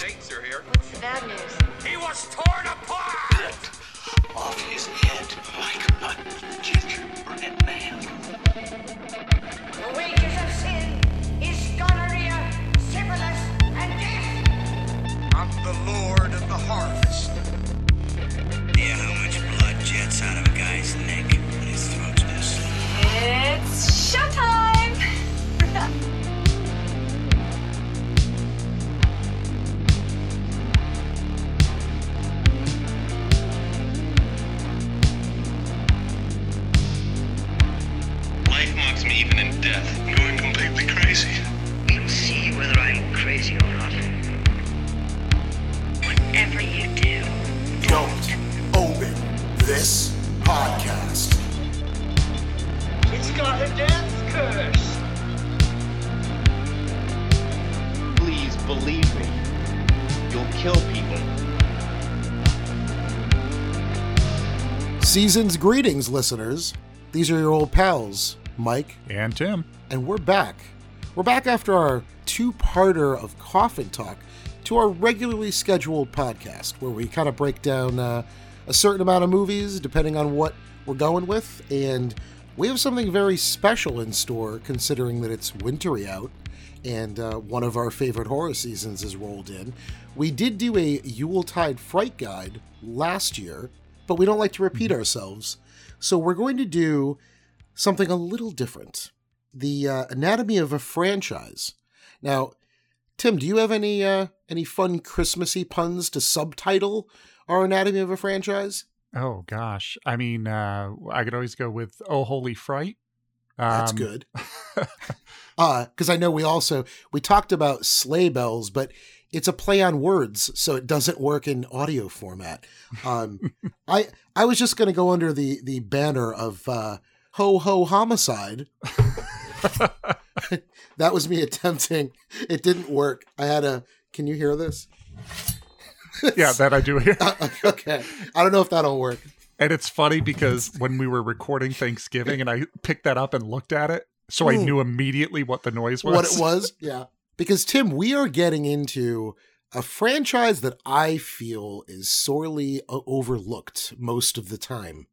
Dates are here. What's the bad news? He was torn apart! off his head like a gingerbread man. The wages of sin is gonorrhea, syphilis, and death. I'm the Lord of the harvest. Yeah, how much blood jets out of a guy's neck when his throat's been slit? It's showtime! Life Season's greetings, listeners. These are your old pals, Mike, And Tim. and we're back. We're back after our two parter of Coffin Talk to our regularly scheduled podcast where we kind of break down uh, a certain amount of movies depending on what we're going with. And we have something very special in store considering that it's wintry out and uh, one of our favorite horror seasons is rolled in. We did do a Yuletide Fright Guide last year, but we don't like to repeat ourselves. So we're going to do something a little different the uh, anatomy of a franchise. Now, Tim, do you have any uh, any fun Christmassy puns to subtitle our anatomy of a franchise? Oh gosh. I mean, uh I could always go with Oh Holy Fright. That's Um, good. Uh, because I know we also we talked about sleigh bells, but it's a play on words, so it doesn't work in audio format. Um, I I was just gonna go under the the banner of uh, ho ho homicide. that was me attempting. It didn't work. I had a. Can you hear this? Yeah, that I do hear. Uh, okay. I don't know if that'll work. And it's funny because when we were recording Thanksgiving and I picked that up and looked at it, so I knew immediately what the noise was. what it was. Yeah. Because Tim, we are getting into a franchise that I feel is sorely overlooked most of the time.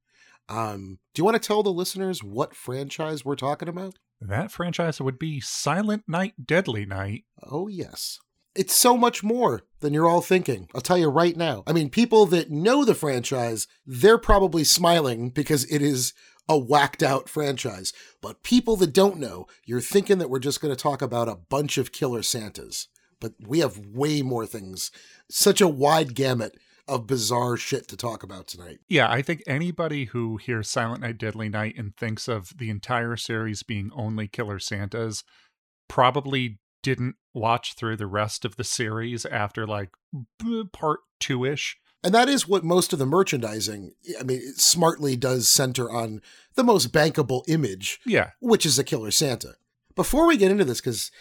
Um, do you want to tell the listeners what franchise we're talking about? That franchise would be Silent Night, Deadly Night. Oh, yes. It's so much more than you're all thinking. I'll tell you right now. I mean, people that know the franchise, they're probably smiling because it is a whacked out franchise. But people that don't know, you're thinking that we're just going to talk about a bunch of killer Santas. But we have way more things. Such a wide gamut of bizarre shit to talk about tonight. Yeah, I think anybody who hears Silent Night, Deadly Night and thinks of the entire series being only Killer Santas probably didn't watch through the rest of the series after like part two ish. And that is what most of the merchandising, I mean, smartly does center on the most bankable image, Yeah. which is a killer Santa. Before we get into this, because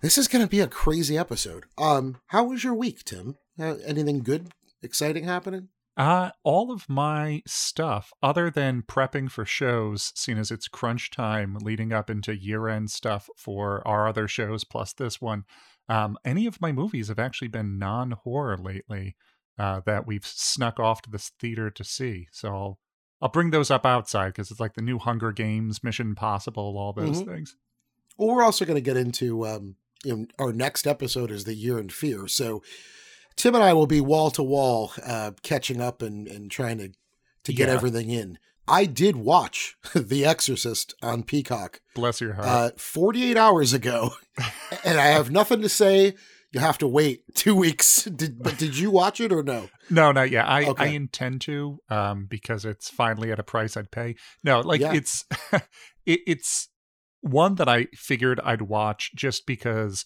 this is going to be a crazy episode. Um, how was your week, Tim? Uh, anything good, exciting happening? Uh, all of my stuff, other than prepping for shows, seen as it's crunch time leading up into year end stuff for our other shows plus this one, um, any of my movies have actually been non horror lately uh, that we've snuck off to this theater to see. So I'll, I'll bring those up outside because it's like the new Hunger Games, Mission Impossible, all those Mhm. things. Well, we're also going to get into um, you know, our next episode is the year in fear. So Tim and I will be wall to wall, uh, catching up and, and trying to to get Yeah. everything in. I did watch The Exorcist on Peacock Bless your heart. uh, 48 hours ago, and I have nothing to say. You have to wait two weeks. Did, but did you watch it or no? No, not yet. I, I intend to, um, because it's finally at a price I'd pay. No, like Yeah. it's it, it's one that I figured I'd watch just because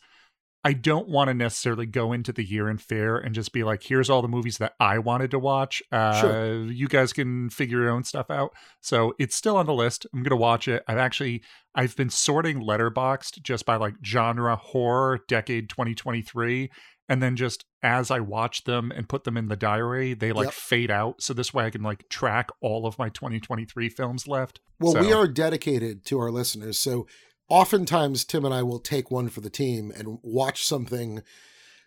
I don't want to necessarily go into the year in fair and just be like, here's all the movies that I wanted to watch. Uh, Sure. You guys can figure your own stuff out. So it's still on the list. I'm gonna watch it. I've actually I've been sorting Letterboxd just by like genre horror decade 2023 and then just as I watch them and put them in the diary, they like Yep. fade out. So this way I can like track all of my 2023 films left. Well, we are dedicated to our listeners. So oftentimes, Tim and I will take one for the team and watch something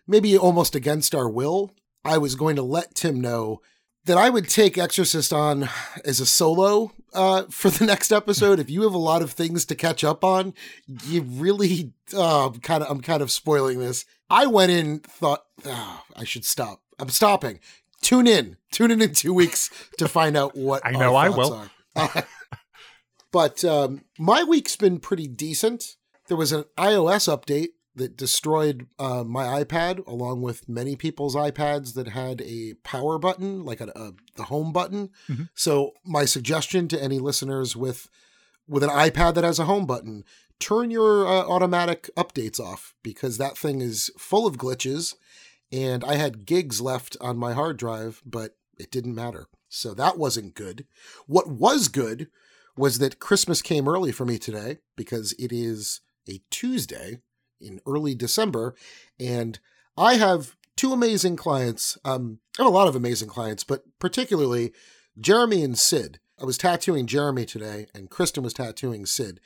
maybe almost against our will, I was going to let Tim know that I would take Exorcist on as a solo uh, for the next episode. If you have a lot of things to catch up on, you really uh, kind of I'm kind of spoiling this. I went in thought oh, I should stop. I'm stopping. Tune in. Tune in in two weeks to find out what I know I will. but um, my week's been pretty decent. There was an iOS update that destroyed uh, my iPad, along with many people's iPads that had a power button, like a, a the home button. Mhm. So my suggestion to any listeners with with an iPad that has a home button, turn your uh, automatic updates off because that thing is full of glitches. And I had gigs left on my hard drive, but it didn't matter. So that wasn't good. What was good was that Christmas came early for me today because it is a Tuesday in early December, and I have two amazing clients. Um, I have a lot of amazing clients, but particularly Jeremy and Sid. I was tattooing Jeremy today, and Kristen was tattooing Sid.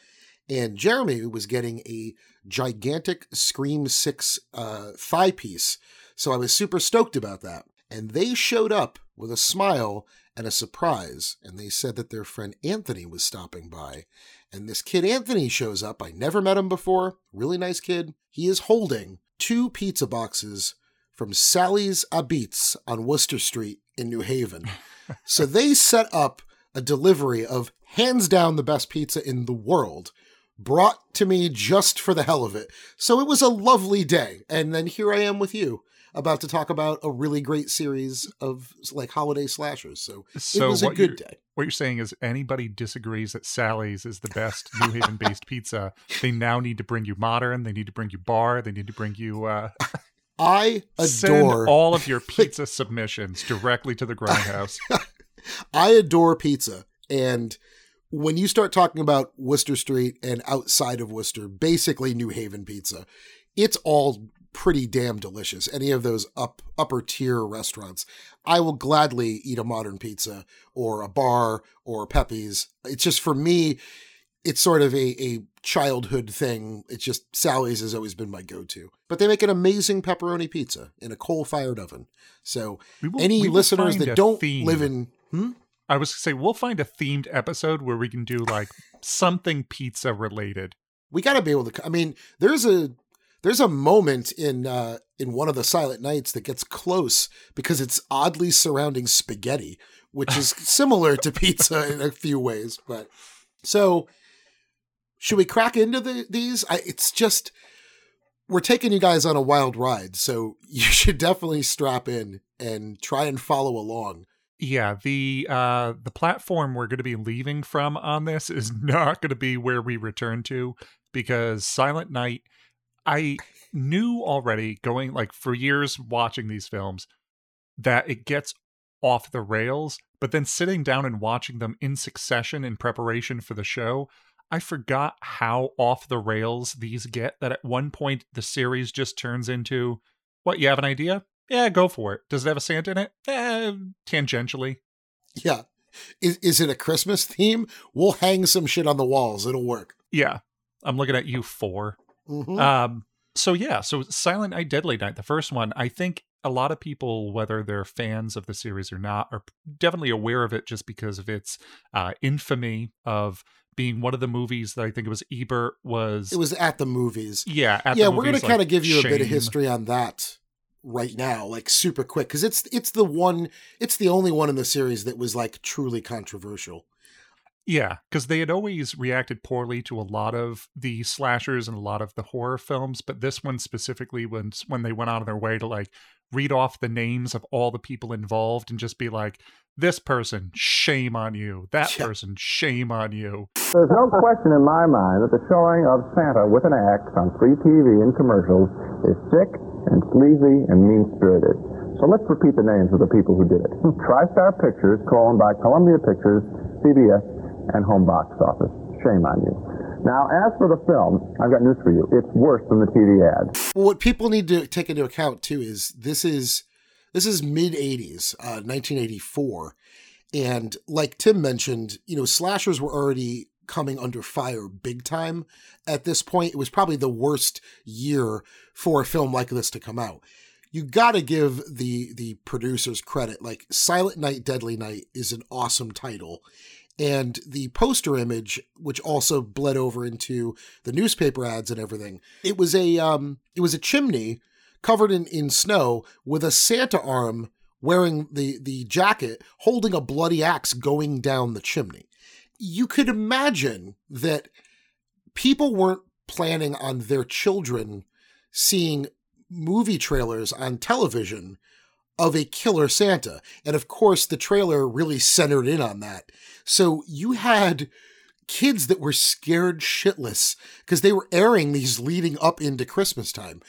And Jeremy was getting a gigantic Scream 6 uh, thigh piece. So I was super stoked about that. And they showed up with a smile and a surprise. And they said that their friend Anthony was stopping by. And this kid Anthony shows up. I never met him before. Really nice kid. He is holding two pizza boxes from Sally's Apizza on Wooster Street in New Haven. so they set up a delivery of hands down the best pizza in the world brought to me just for the hell of it. So it was a lovely day. And then here I am with you about to talk about a really great series of like holiday slashers. So, So it was a good day. What you're saying is anybody disagrees that Sally's is the best New Haven based pizza, they now need to bring you modern, they need to bring you bar, they need to bring you uh I send adore all of your pizza submissions directly to the grindhouse. I adore pizza. And when you start talking about Wooster Street and outside of Wooster, basically New Haven pizza, it's all pretty damn delicious. Any of those up upper tier restaurants, I will gladly eat a modern pizza or a bar or Pepe's. It's just for me, it's sort of a, a childhood thing. It's just Sally's has always been my go-to. But they make an amazing pepperoni pizza in a coal-fired oven. So will- any listeners that don't theme. live in hmm? I was gonna say we'll find a themed episode where we can do like something pizza related. we got to be able to i mean there's a there's a moment in uh in one of the silent nights that gets close because it's oddly surrounding spaghetti which is similar to pizza in a few ways but so should we crack into the, these? I, it's just we're taking you guys on a wild ride so you should definitely strap in and try and follow along. Yeah, the uh the platform we're going to be leaving from on this is not going to be where we return to because Silent Night I knew already going like for years watching these films that it gets off the rails, but then sitting down and watching them in succession in preparation for the show, I forgot how off the rails these get that at one point the series just turns into what you have an idea? Yeah, go for it. Does it have a Santa in it? Eh, tangentially. yeah is, is it a christmas theme we'll hang some shit on the walls it'll work Yeah. I'm looking at you four. Mhm. Um so yeah, so Silent Night Deadly Night, the first one, I think a lot of people, whether they're fans of the series or not, are definitely aware of it just because of its uh infamy of being one of the movies that I think it was Ebert was it was at the movies. Yeah, at yeah we're gonna like, kind of give you a bit of history on that right now like super quick because it's it's the one it's the only one in the series that was like truly controversial Yeah, because they had always reacted poorly to a lot of the slashers and a lot of the horror films, but this one specifically, when when they went out of their way to like read off the names of all the people involved and just be like, "This person, shame on you. That Yeah. person, shame on you." There's no question in my mind that the showing of Santa with an axe on free TV and commercials is sick and sleazy and mean-spirited. So let's repeat the names of the people who did it. TriStar Pictures, co-owned by Columbia Pictures, CBS, and Home Box Office. Shame on you. Now, as for the film, I've got news for you. It's worse than the TV ad. well what people need to take into account too is this is this is mid 80s uh 1984 and like tim mentioned you know slashers were already coming under fire big time at this point it was probably the worst year for a film like this to come out you got to give the the producers credit. Like Silent Night, Deadly Night is an awesome title, and the poster image, which also bled over into the newspaper ads and everything, it was a um, it was a chimney covered in in snow with a Santa arm wearing the the jacket, holding a bloody axe going down the chimney. You could imagine that people weren't planning on their children seeing movie trailers on television of a killer Santa. And of course, the trailer really centered in on that. So you had kids that were scared shitless because they were airing these leading up into Christmas time.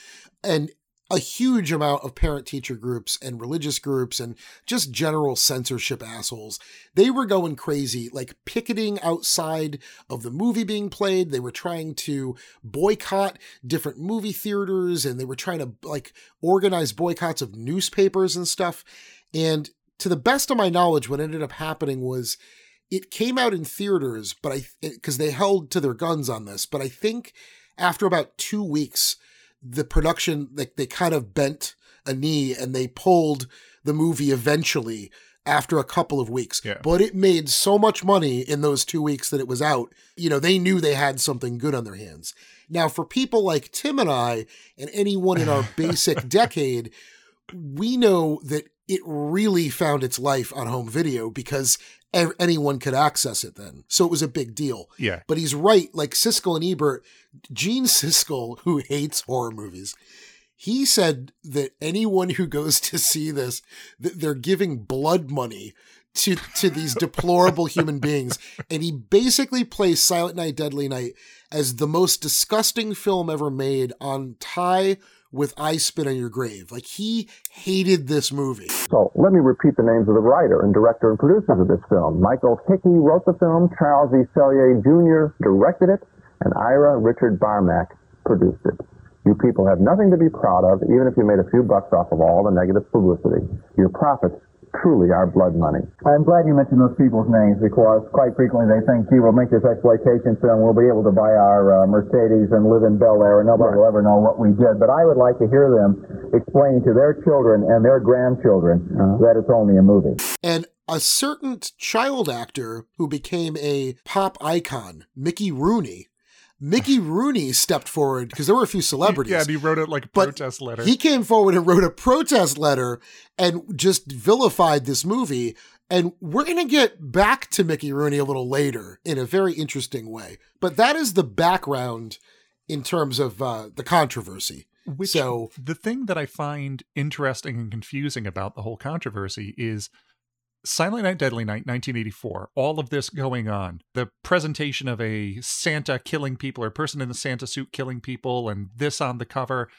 And a huge amount of parent teacher groups and religious groups and just general censorship assholes. They were going crazy, like picketing outside of the movie being played. They were trying to boycott different movie theaters and they were trying to like organize boycotts of newspapers and stuff. And to the best of my knowledge, what ended up happening was it came out in theaters, but I, because they held to their guns on this, but I think after about two weeks, the production like they kind of bent a knee and they pulled the movie eventually after a couple of weeks. Yeah. But it made so much money in those two weeks that it was out. You know, they knew they had something good on their hands. Now, for people like Tim and I, and anyone in our basic decade, we know that it really found its life on home video because anyone could access it then. So it was a big deal. Yeah. But he's right. Like Siskel and Ebert, Gene Siskel, who hates horror movies, he said that anyone who goes to see this, that they're giving blood money to to these deplorable human beings, and he basically plays Silent Night, Deadly Night as the most disgusting film ever made on tie with I Spit on Your Grave. Like he hated this movie. So let me repeat the names of the writer and director and producers of this film. Michael Hickey wrote the film, Charles E. Sellier Jr. directed it, and Ira Richard Barmack produced it. You people have nothing to be proud of, even if you made a few bucks off of all the negative publicity. Your profits truly are blood money. I'm glad you mentioned those people's names because quite frequently they think, gee, we'll make this exploitation film, we'll be able to buy our uh, Mercedes and live in Bel Air, and nobody will ever know what we did. But I would like to hear them explaining to their children and their grandchildren that it's only a movie. And a certain child actor who became a pop icon, Mickey Rooney. Mickey Rooney stepped forward because there were a few celebrities. Yeah, and he wrote it like a protest letter. He came forward and wrote a protest letter and just vilified this movie. And we're going to get back to Mickey Rooney a little later in a very interesting way. But that is the background in terms of uh, the controversy. Which so the thing that I find interesting and confusing about the whole controversy is Silent Night, Deadly Night, 1984. All of this going on. The presentation of a Santa killing people or a person in the Santa suit killing people, and this on the cover.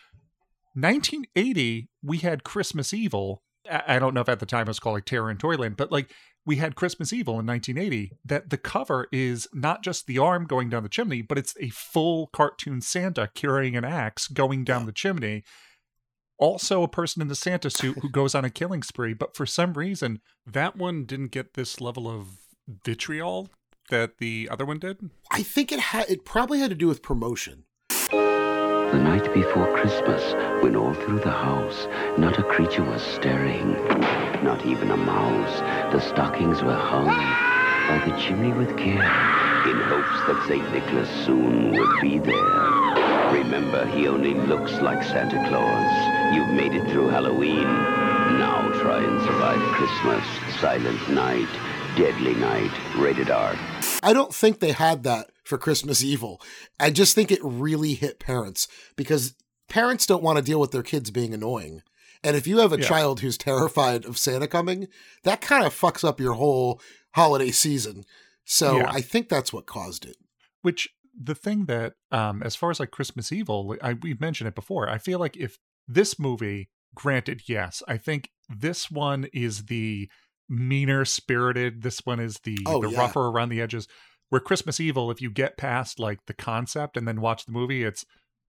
1980, we had Christmas Evil. I don't know if at the time it was called like Terror in Toyland, but like we had Christmas Evil in 1980. That the cover is not just the arm going down the chimney, but it's a full cartoon Santa carrying an axe going down the chimney also a person in the Santa suit who goes on a killing spree, but for some reason that one didn't get this level of vitriol that the other one did. I think it had it probably had to do with promotion. The night before Christmas, when all through the house not a creature was stirring, not even a mouse, the stockings were hung by the chimney with care, in hopes that St. Nicholas soon would be there. Remember, he only looks like Santa Claus. You've made it through Halloween. Now try and survive Christmas. Silent Night, Deadly Night, rated R. I don't think they had that for Christmas Evil. I just think it really hit parents because parents don't want to deal with their kids being annoying. And if you have a Yeah. child who's terrified of Santa coming, that kind of fucks up your whole holiday season. So Yeah. I think that's what caused it. Which the thing that, um, as far as like Christmas Evil, I, we've mentioned it before. I feel like if this movie, granted, yes, I think this one is the meaner spirited. This one is the Oh, the yeah. rougher around the edges. Where Christmas Evil, if you get past like the concept and then watch the movie, it's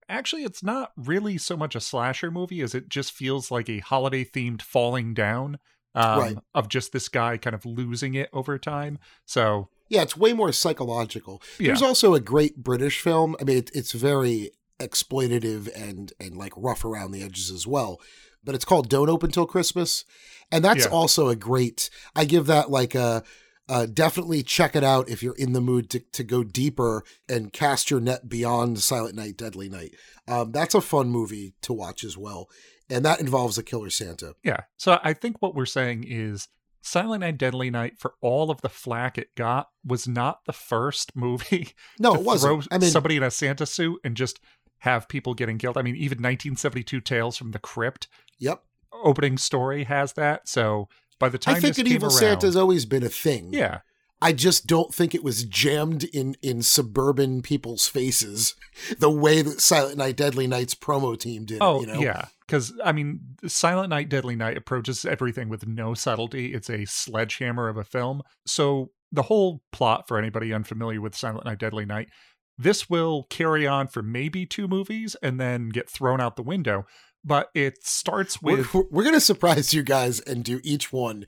actually it's not really so much a slasher movie as it just feels like a holiday themed falling down um, Right. of just this guy kind of losing it over time. So Yeah, it's way more psychological. There's also a great British film. I mean, it, it's very exploitative and and like rough around the edges as well. but it's called Don't Open Till Christmas. And that's Yeah. also a great, I give that like a, uh, definitely check it out if you're in the mood to, to go deeper and cast your net beyond Silent Night, Deadly Night. Um, that's a fun movie to watch as well. And that involves a killer Santa. Yeah. So I think what we're saying is Silent Night, Deadly Night, for all of the flack it got, was not the first movie No, to it wasn't. throw I mean- somebody in a Santa suit and just have people getting killed. I mean, even 1972 Tales from the Crypt Yep. opening story has that. So by the time I think an evil around, Santa's always been a thing. yeah, I just don't think it was jammed in in suburban people's faces the way that Silent Night Deadly Night's promo team did. it, Oh, you know? yeah. Because, I mean, Silent Night, Deadly Night approaches everything with no subtlety. It's a sledgehammer of a film. So, the whole plot, for anybody unfamiliar with Silent Night, Deadly Night, this will carry on for maybe two movies and then get thrown out the window. But it starts with. we're, we're gonna surprise you guys and do each one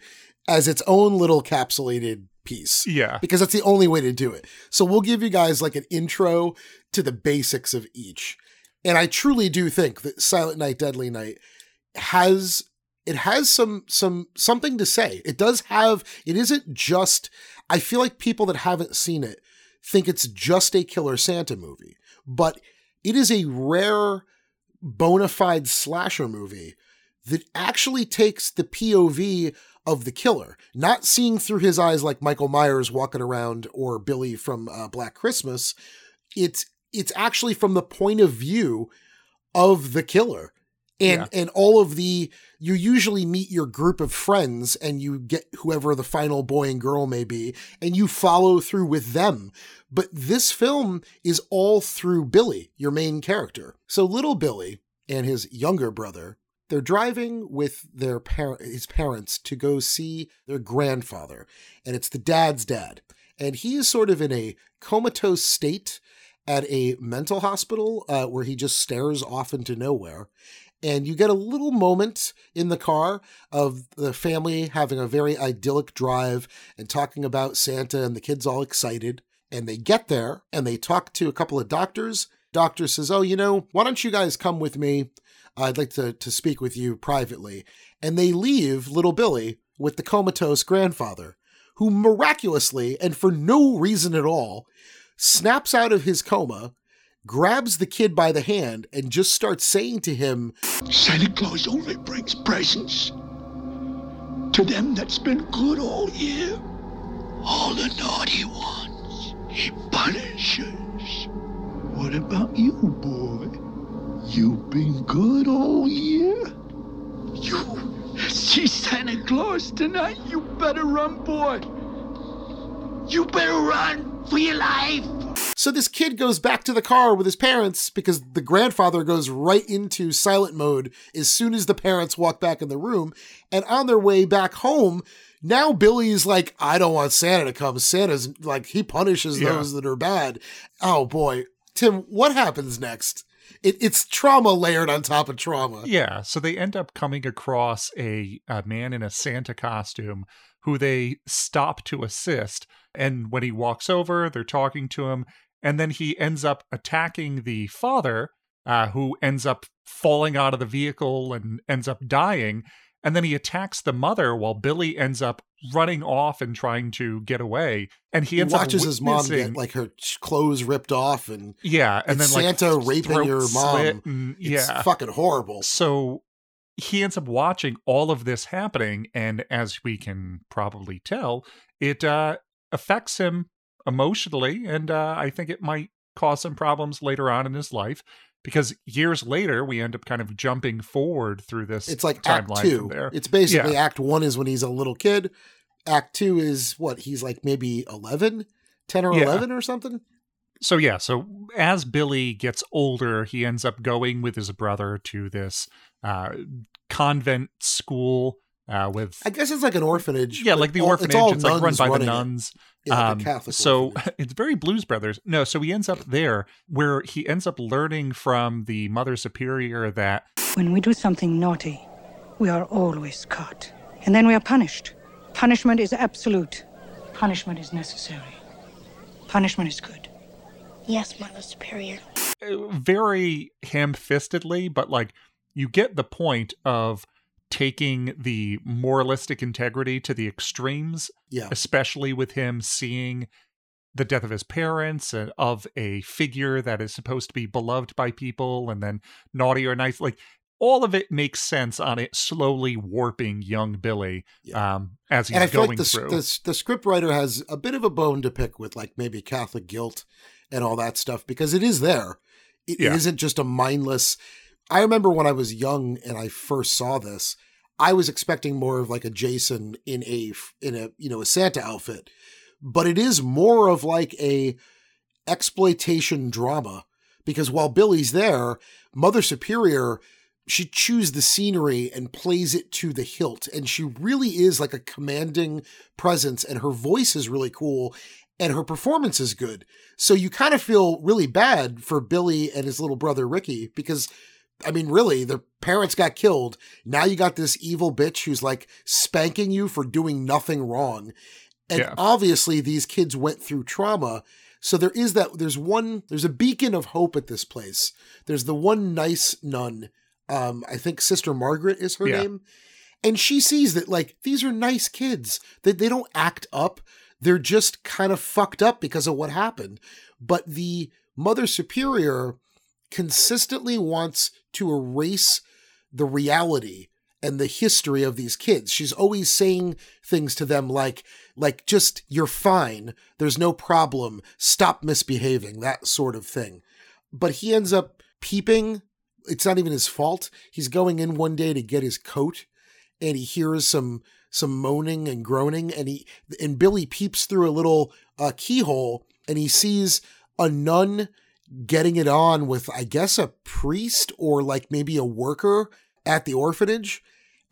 as its own little capsulated piece. Yeah. Because that's the only way to do it. So we'll give you guys like an intro to the basics of each. And I truly do think that Silent Night Deadly Night has it has some some something to say. It does have it isn't just I feel like people that haven't seen it think it's just a killer Santa movie, but it is a rare bona fide slasher movie that actually takes the POV of the killer, not seeing through his eyes like Michael Myers walking around or Billy from uh, Black Christmas. It's it's actually from the point of view of the killer. And and all of the you usually meet your group of friends and you get whoever the final boy and girl may be and you follow through with them. But this film is all through Billy, your main character. So little Billy and his younger brother they're driving with their parent his parents to go see their grandfather and it's the dad's dad and he is sort of in a comatose state at a mental hospital uh, where he just stares off into nowhere. And you get a little moment in the car of the family having a very idyllic drive and talking about Santa and the kids all excited. And they get there and they talk to a couple of doctors. Doctor says oh you know why don't you guys come with me? I'd like to, to speak with you privately. And they leave little Billy with the comatose grandfather, who miraculously, and for no reason at all, snaps out of his coma, grabs the kid by the hand, and just starts saying to him, Santa Claus only brings presents to them that's been good all year. All the naughty ones, he punishes. What about you, boy? You've been good all year? You see Santa Claus tonight? You better run, boy. You better run for your life. So this kid goes back to the car with his parents because the grandfather goes right into silent mode as soon as the parents walk back in the room. And on their way back home, now Billy's like, I don't want Santa to come. Santa's like, he punishes Yeah. those that are bad. Oh boy. Tim, what happens next? It, it's trauma layered on top of trauma. Yeah, so they end up coming across a, a man in a Santa costume who they stop to assist. And when he walks over, they're talking to him. And then he ends up attacking the father, uh, who ends up falling out of the vehicle and ends up dying. And then he attacks the mother while Billy ends up running off and trying to get away. And he He watches his mom get like her clothes ripped off and yeah, and then it's like Santa raping your mom. and- It's yeah, fucking horrible. So he ends up watching all of this happening, and as we can probably tell, it uh, affects him emotionally, and uh, I think it might cause some problems later on in his life. Because years later, we end up kind of jumping forward through this. It's like timeline Act Two. there. It's basically Yeah. Act One is when he's a little kid. Act Two is what he's like maybe 11, 10 or Yeah. eleven or something. So yeah, so as Billy gets older, he ends up going with his brother to this uh, convent school uh, with I guess it's like an orphanage. yeah, like the all- orphanage. all It's, like run by the running it. nuns. Yeah, like Um, Catholic so it's very Blues Brothers. No, so he ends up there where he ends up learning from the Mother Superior that When we do something naughty, we are always caught. And then we are punished. Punishment is absolute. Punishment is necessary. Punishment is good. Yes, Mother Superior. uh, very ham-fistedly, but like you get the point of taking the moralistic integrity to the extremes, Yeah. especially with him seeing the death of his parents and of a figure that is supposed to be beloved by people and then naughty or nice like all of it makes sense on it slowly warping young billy um as he's and I feel going like the, through the the script writer has a bit of a bone to pick with, like maybe Catholic guilt and all that stuff, because it is there. It, Yeah. it isn't just a mindless. I remember when I was young and I first saw this, I was expecting more of like a Jason in a in a you know a Santa outfit, but it is more of like a exploitation drama because while Billy's there, Mother Superior she chews the scenery and plays it to the hilt. And she really is like a commanding presence and her voice is really cool and her performance is good. So you kind of feel really bad for billy and his little brother ricky because i mean really their parents got killed. Now you got this evil bitch who's like spanking you for doing nothing wrong. And Yeah. obviously these kids went through trauma. So there is that there's one there's a beacon of hope at this place. There's the one nice nun. Um i think sister margaret is her Yeah. name. And she sees that like these are nice kids that they, don't act up. They're just kind of fucked up because of what happened. But the mother superior consistently wants to erase the reality and the history of these kids. She's always saying things to them like like just you're fine. There's no problem. Stop misbehaving that sort of thing. But he ends up peeping. It's not even his fault. He's going in one day to get his coat and he hears some some moaning and groaning and he and billy peeps through a little uh, keyhole and he sees a nun getting it on with i guess a priest or like maybe a worker at the orphanage.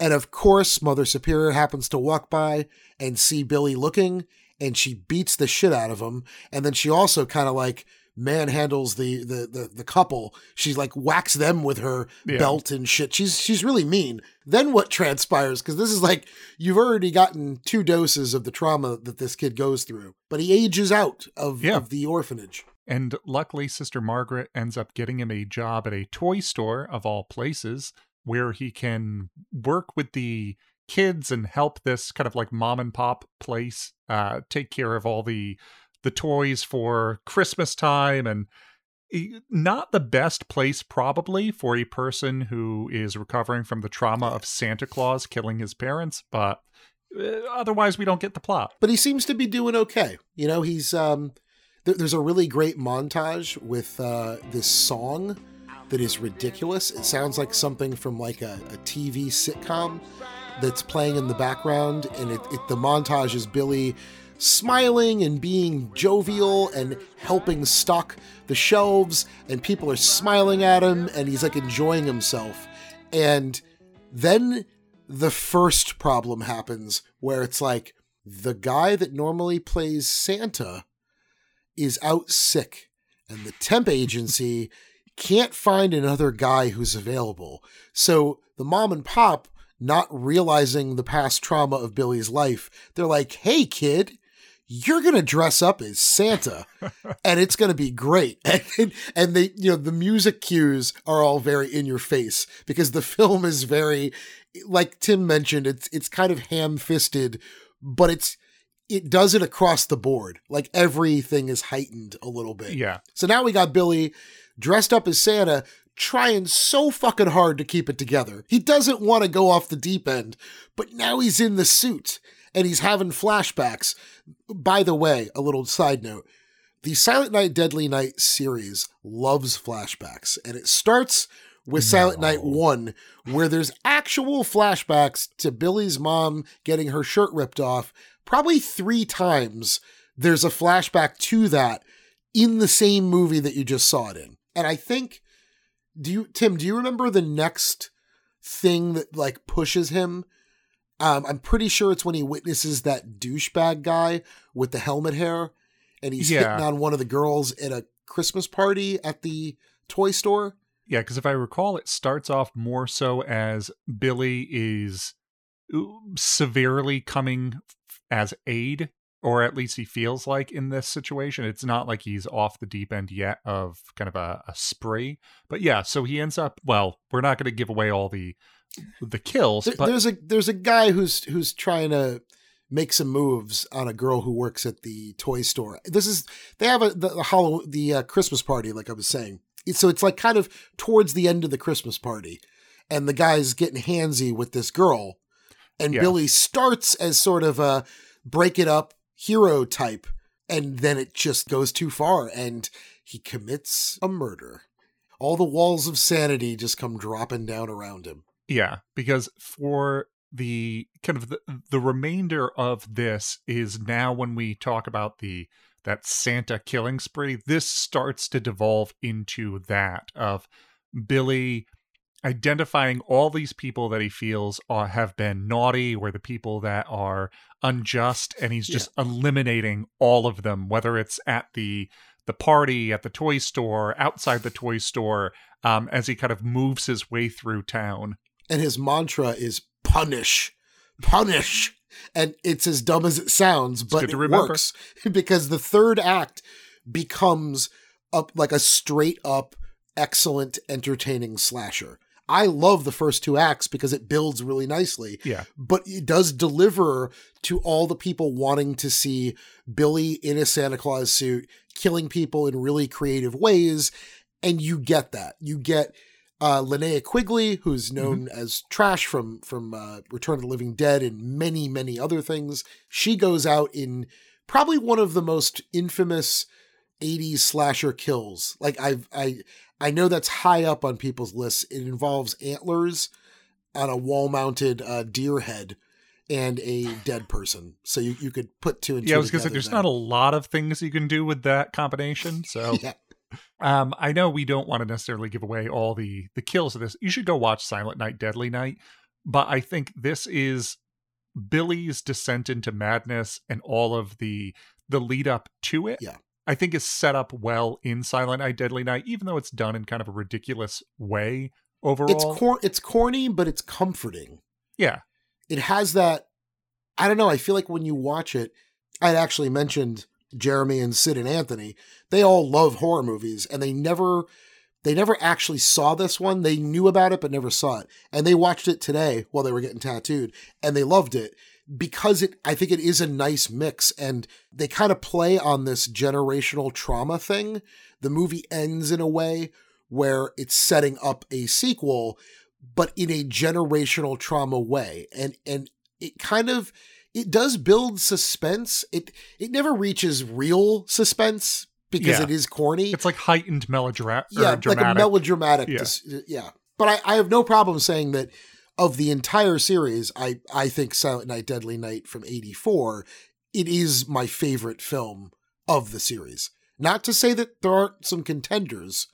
And of course mother superior happens to walk by and see billy looking and she beats the shit out of him. And then she also kind of like manhandles the, the the the couple. She's like whacks them with her Yeah. belt and shit. She's she's really mean. Then what transpires because this is like you've already gotten two doses of the trauma that this kid goes through but he ages out of, Yeah. of the orphanage And luckily, Sister Margaret ends up getting him a job at a toy store, of all places, where he can work with the kids and help this kind of like mom and pop place uh, take care of all the the toys for Christmas time and not the best place probably for a person who is recovering from the trauma of Santa Claus killing his parents, but uh, otherwise we don't get the plot. but he seems to be doing okay. You know, he's um, th- there's a really great montage with uh, this song that is ridiculous. It sounds like something from like a, a TV sitcom that's playing in the background, and it, it the montage is Billy smiling and being jovial and helping stock the shelves, and people are smiling at him, and he's like enjoying himself, and then the first problem happens where it's like the guy that normally plays Santa is out sick and the temp agency can't find another guy who's available. So the mom and pop, not realizing the past trauma of Billy's life, they're like, hey, kid, you're going to dress up as Santa and it's going to be great. And, and they, you know, the music cues are all very in your face because the film is very, like Tim mentioned, it's, it's kind of ham fisted, but it's, it does it across the board. Like everything is heightened a little bit. Yeah. So now we got Billy dressed up as Santa, trying so fucking hard to keep it together. He doesn't want to go off the deep end, but now he's in the suit and he's having flashbacks. By the way, a little side note the Silent Night, Deadly Night series loves flashbacks, and it starts with Silent Night 1, where there's actual flashbacks to Billy's mom getting her shirt ripped off. Probably three times there's a flashback to that in the same movie that you just saw it in. And I think, do you, Tim, do you remember the next thing that like pushes him? Um, I'm pretty sure it's when he witnesses that douchebag guy with the helmet hair and he's Yeah. hitting on one of the girls at a Christmas party at the toy store. Yeah, because if I recall, it starts off more so as Billy is severely coming as aid or at least he feels like in this situation. It's not like he's off the deep end yet of kind of a, a spree. But yeah, so he ends up. Well, we're not going to give away all the the kills. There- but there's a there's a guy who's who's trying to make some moves on a girl who works at the toy store. This is they have a the, the Halloween the uh, Christmas party, like I was saying. So it's like kind of towards the end of the Christmas party, and the guy's getting handsy with this girl, and Yeah. Billy starts as sort of a break it up hero type, and then it just goes too far, and he commits a murder. All the walls of sanity just come dropping down around him. Yeah, because for the kind of the, the remainder of this is now when we talk about the that Santa killing spree, this starts to devolve into that of Billy identifying all these people that he feels are, have been naughty or the people that are unjust and he's just eliminating all of them whether it's at the the party at the toy store outside the toy store um, as he kind of moves his way through town and his mantra is punish, punish. And it's as dumb as it sounds, but it remember. works because the third act becomes up like a straight up excellent entertaining slasher. I love the first two acts because it builds really nicely. Yeah. But it does deliver to all the people wanting to see Billy in a Santa Claus suit killing people in really creative ways. And you get that. You get uh, Linnea Quigley, who's known as Trash from from uh, Return of the Living Dead and many many other things. She goes out in probably one of the most infamous '80s slasher kills. Like I've I I know that's high up on people's lists. It involves antlers on a wall mounted uh, deer head and a dead person. So you, you could put two and two. yeah i was gonna say there's there. not a lot of things you can do with that combination so Yeah. um i know we don't want to necessarily give away all the the kills of this you should go watch silent night deadly night but i think this is billy's descent into madness and all of the the lead up to it Yeah. I think is set up well in silent night deadly night even though it's done in kind of a ridiculous way overall It's cor- it's corny, but it's comforting. yeah it has that I don't know, I feel like when you watch it, I'd actually mentioned Jeremy and Sid and Anthony. They all love horror movies and they never they never actually saw this one. They knew about it but never saw it. And they watched it today while they were getting tattooed and they loved it because it I think it is a nice mix and they kind of play on this generational trauma thing. The movie ends in a way where it's setting up a sequel but in a generational trauma way and and it kind of it does build suspense it it never reaches real suspense because Yeah. it is corny it's like heightened melodra- or yeah like a melodramatic Yeah. dis- yeah but I, I have no problem saying that of the entire series i i think silent night deadly night from 84 it is my favorite film of the series. Not to say that there aren't some contenders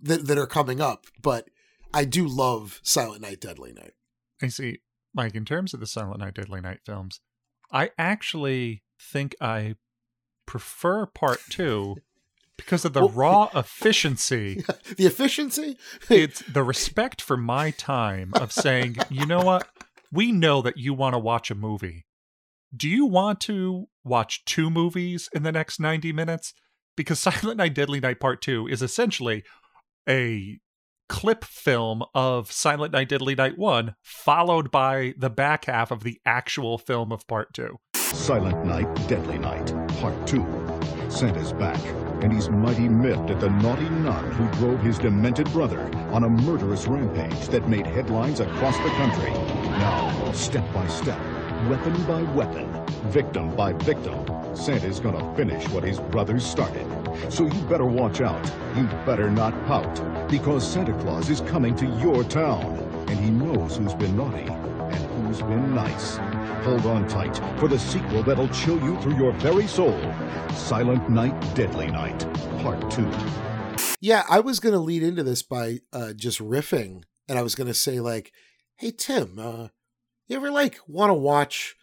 that, that are coming up but i do love silent night deadly night. I see, Mike, in terms of the Silent Night, Deadly Night films, I actually think I prefer part two because of the raw efficiency. the efficiency It's the respect for my time of saying, you know what? We know that you want to watch a movie. Do you want to watch two movies in the next 90 minutes? Because Silent Night, Deadly Night Part 2 is essentially a clip film of Silent Night Deadly Night 1 followed by the back half of the actual film of part 2. Silent Night, Deadly Night, Part 2. Santa's back, and he's mighty miffed at the naughty nun who drove his demented brother on a murderous rampage that made headlines across the country. Now, step by step, weapon by weapon, victim by victim, Santa's gonna finish what his brother started. So you better watch out. You better not pout, because Santa Claus is coming to your town, and he knows who's been naughty and who's been nice. Hold on tight for the sequel that'll chill you through your very soul. Silent Night, Deadly Night, Part 2. Yeah, I was going to lead into this by uh, just riffing, and I was going to say like, "Hey Tim, uh, you ever like want to watch,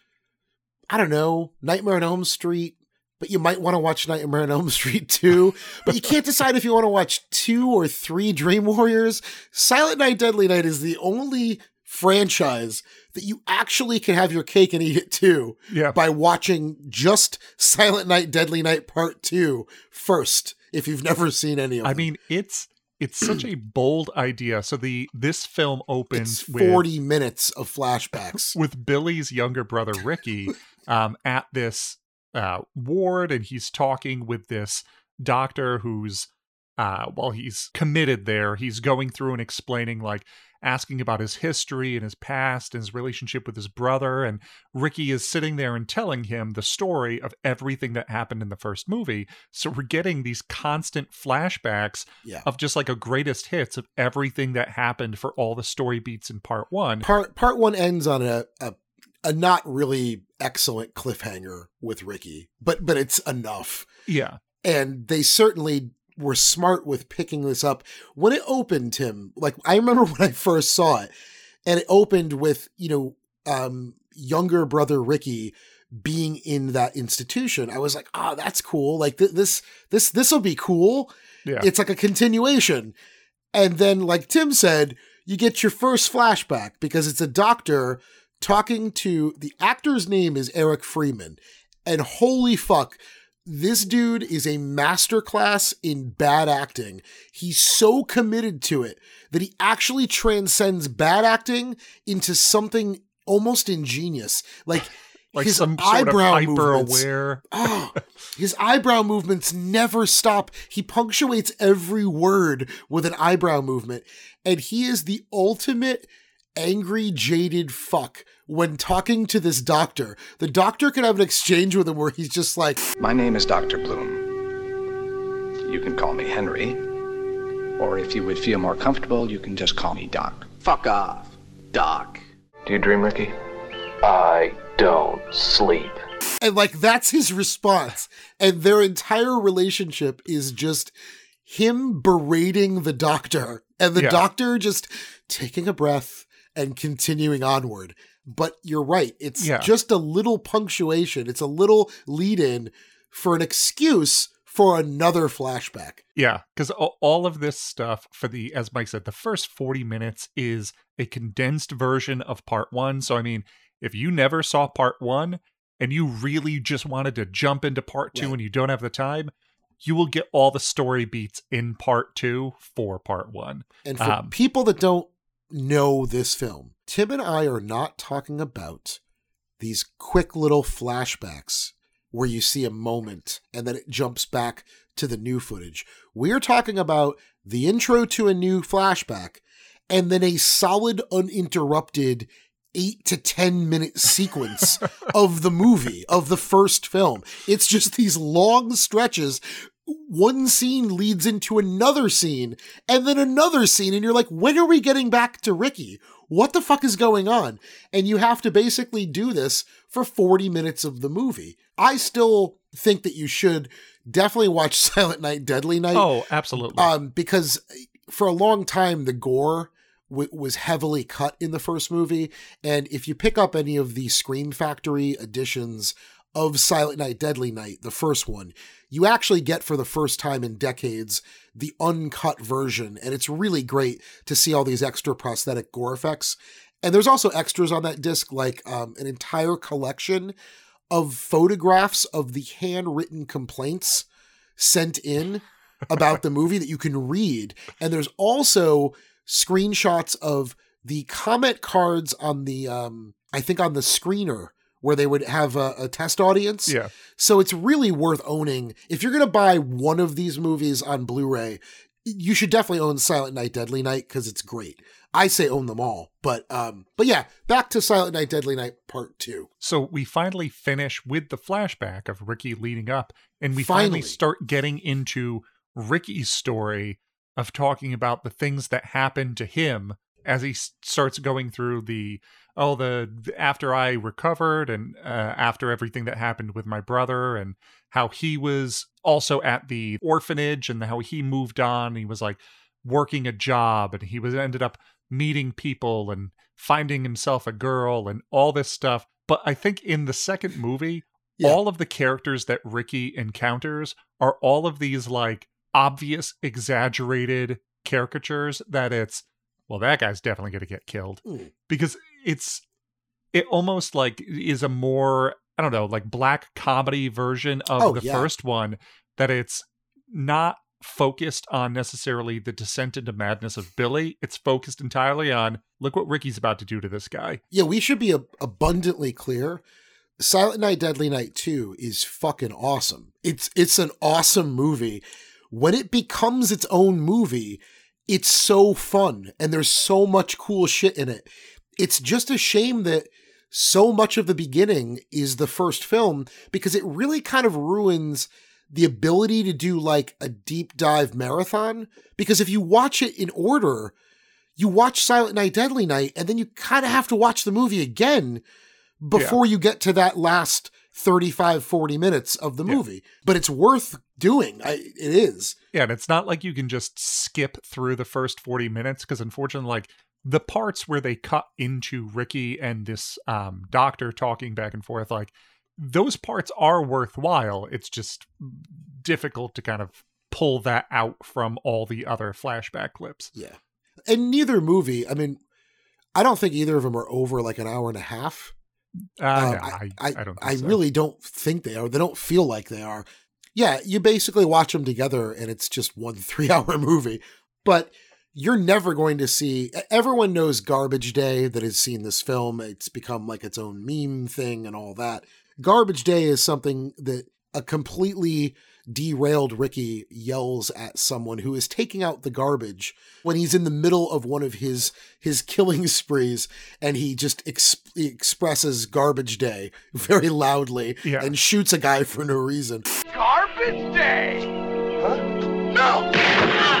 I don't know, Nightmare on Elm Street, but you might want to watch Nightmare on Elm Street 2, but you can't decide if you want to watch two or three Dream Warriors. Silent Night, Deadly Night is the only franchise that you actually can have your cake and eat it too Yeah. by watching just Silent Night, Deadly Night Part 2 first, if you've never seen any of them. I mean, it's it's such a bold idea. So the this film opens it's with 40 minutes of flashbacks. with Billy's younger brother Ricky um, at this uh, ward, and he's talking with this doctor who's, uh, while he's committed there, he's going through and explaining, like, asking about his history and his past and his relationship with his brother. And Ricky is sitting there and telling him the story of everything that happened in the first movie. So we're getting these constant flashbacks Yeah. of just like a greatest hits of everything that happened for all the story beats in part one. Part part 1 ends on a, a a not really excellent cliffhanger with Ricky, but but it's enough. yeah. and they certainly were smart with picking this up. When it opened tim like i remember when i first saw it and it opened with you know um younger brother ricky being in that institution. I was like oh that's cool. Like th- this this this will be cool. Yeah. it's like a continuation. And then like tim said you get your first flashback because it's a doctor talking to the actor's name is eric freeman. And holy fuck this dude is a masterclass in bad acting. He's so committed to it that he actually transcends bad acting into something almost ingenious. Like, Like his some sort of hyper movements. aware. Oh, his eyebrow movements never stop. He punctuates every word with an eyebrow movement, and he is the ultimate angry, jaded fuck when talking to this doctor. The doctor could have an exchange with him where he's just like, My name is Dr. Bloom. You can call me Henry, or if you would feel more comfortable, you can just call me Doc. Fuck off, Doc. Do you dream, Ricky? I don't sleep. and like that's his response. And their entire relationship is just him berating the doctor and the Yeah. doctor just taking a breath and continuing onward. But you're right. It's Yeah. just a little punctuation. It's a little lead in for an excuse for another flashback. Yeah, because all of this stuff for the, as Mike said, the first 40 minutes is a condensed version of part one. So, I mean, if you never saw part one and you really just wanted to jump into part two Right. and you don't have the time, you will get all the story beats in part two for part one. And for Um, people that don't know this film, Tim and I are not talking about these quick little flashbacks where you see a moment and then it jumps back to the new footage. We're talking about the intro to a new flashback and then a solid, uninterrupted eight to 10 minute sequence of the movie, of the first film. It's just these long stretches. One scene leads into another scene and then another scene. And you're like, when are we getting back to Ricky? What the fuck is going on? And you have to basically do this for 40 minutes of the movie. I still think that you should definitely watch Silent Night, Deadly Night. Oh, absolutely. Um, because for a long time, the gore w- was heavily cut in the first movie. And if you pick up any of the Scream Factory editions of Silent Night, Deadly Night, the first one, you actually get for the first time in decades the uncut version. And it's really great to see all these extra prosthetic gore effects. And there's also extras on that disc, like um, an entire collection of photographs of the handwritten complaints sent in about the movie that you can read. And there's also screenshots of the comment cards on the, um, I think on the screener where they would have a, a test audience. Yeah. So it's really worth owning. If you're going to buy one of these movies on Blu ray, you should definitely own Silent Night, Deadly Night because it's great. I say own them all, but um, but yeah, back to Silent Night, Deadly Night Part Two. So we finally finish with the flashback of Ricky leading up, and we finally, Finally. start getting into Ricky's story of talking about the things that happened to him as he starts going through the oh the, after I recovered and uh, after everything that happened with my brother and how he was also at the orphanage and how he moved on. He was like working a job and he was ended up meeting people and finding himself a girl and all this stuff. But I think in the second movie, all of the characters that Ricky encounters are all of these like obvious, exaggerated caricatures that it's, well, that guy's definitely going to get killed Mm. because it's it almost like is a more I don't know, like black comedy version of Oh, the yeah. first one that it's not focused on necessarily the descent into madness of Billy. It's focused entirely on look what Ricky's about to do to this guy. Yeah, we should be ab- abundantly clear. Silent Night, Deadly Night 2 is fucking awesome. It's it's an awesome movie. When it becomes its own movie, it's so fun and there's so much cool shit in it. It's just a shame that so much of the beginning is the first film because it really kind of ruins the ability to do like a deep dive marathon because if you watch it in order, you watch Silent Night, Deadly Night, and then you kind of have to watch the movie again before you get to that last 35, 40 minutes of the movie. But it's worth doing. I, it is. Yeah, and it's not like you can just skip through the first 40 minutes because unfortunately like the parts where they cut into Ricky and this um doctor talking back and forth like those parts are worthwhile. It's just difficult to kind of pull that out from all the other flashback clips. Yeah. And neither movie, I mean, I don't think either of them are over like an hour and a half. Uh, Um, no, I, I, I, I don't I so. really don't think they are. They don't feel like they are. Yeah, you basically watch them together and it's just one three hour movie. But you're never going to see, everyone knows Garbage Day that has seen this film. It's become like its own meme thing and all that. Garbage Day is something that a completely derailed Ricky yells at someone who is taking out the garbage when he's in the middle of one of his his killing sprees and he just ex- expresses garbage day very loudly Yeah. and shoots a guy for no reason. Garbage day! Huh? No!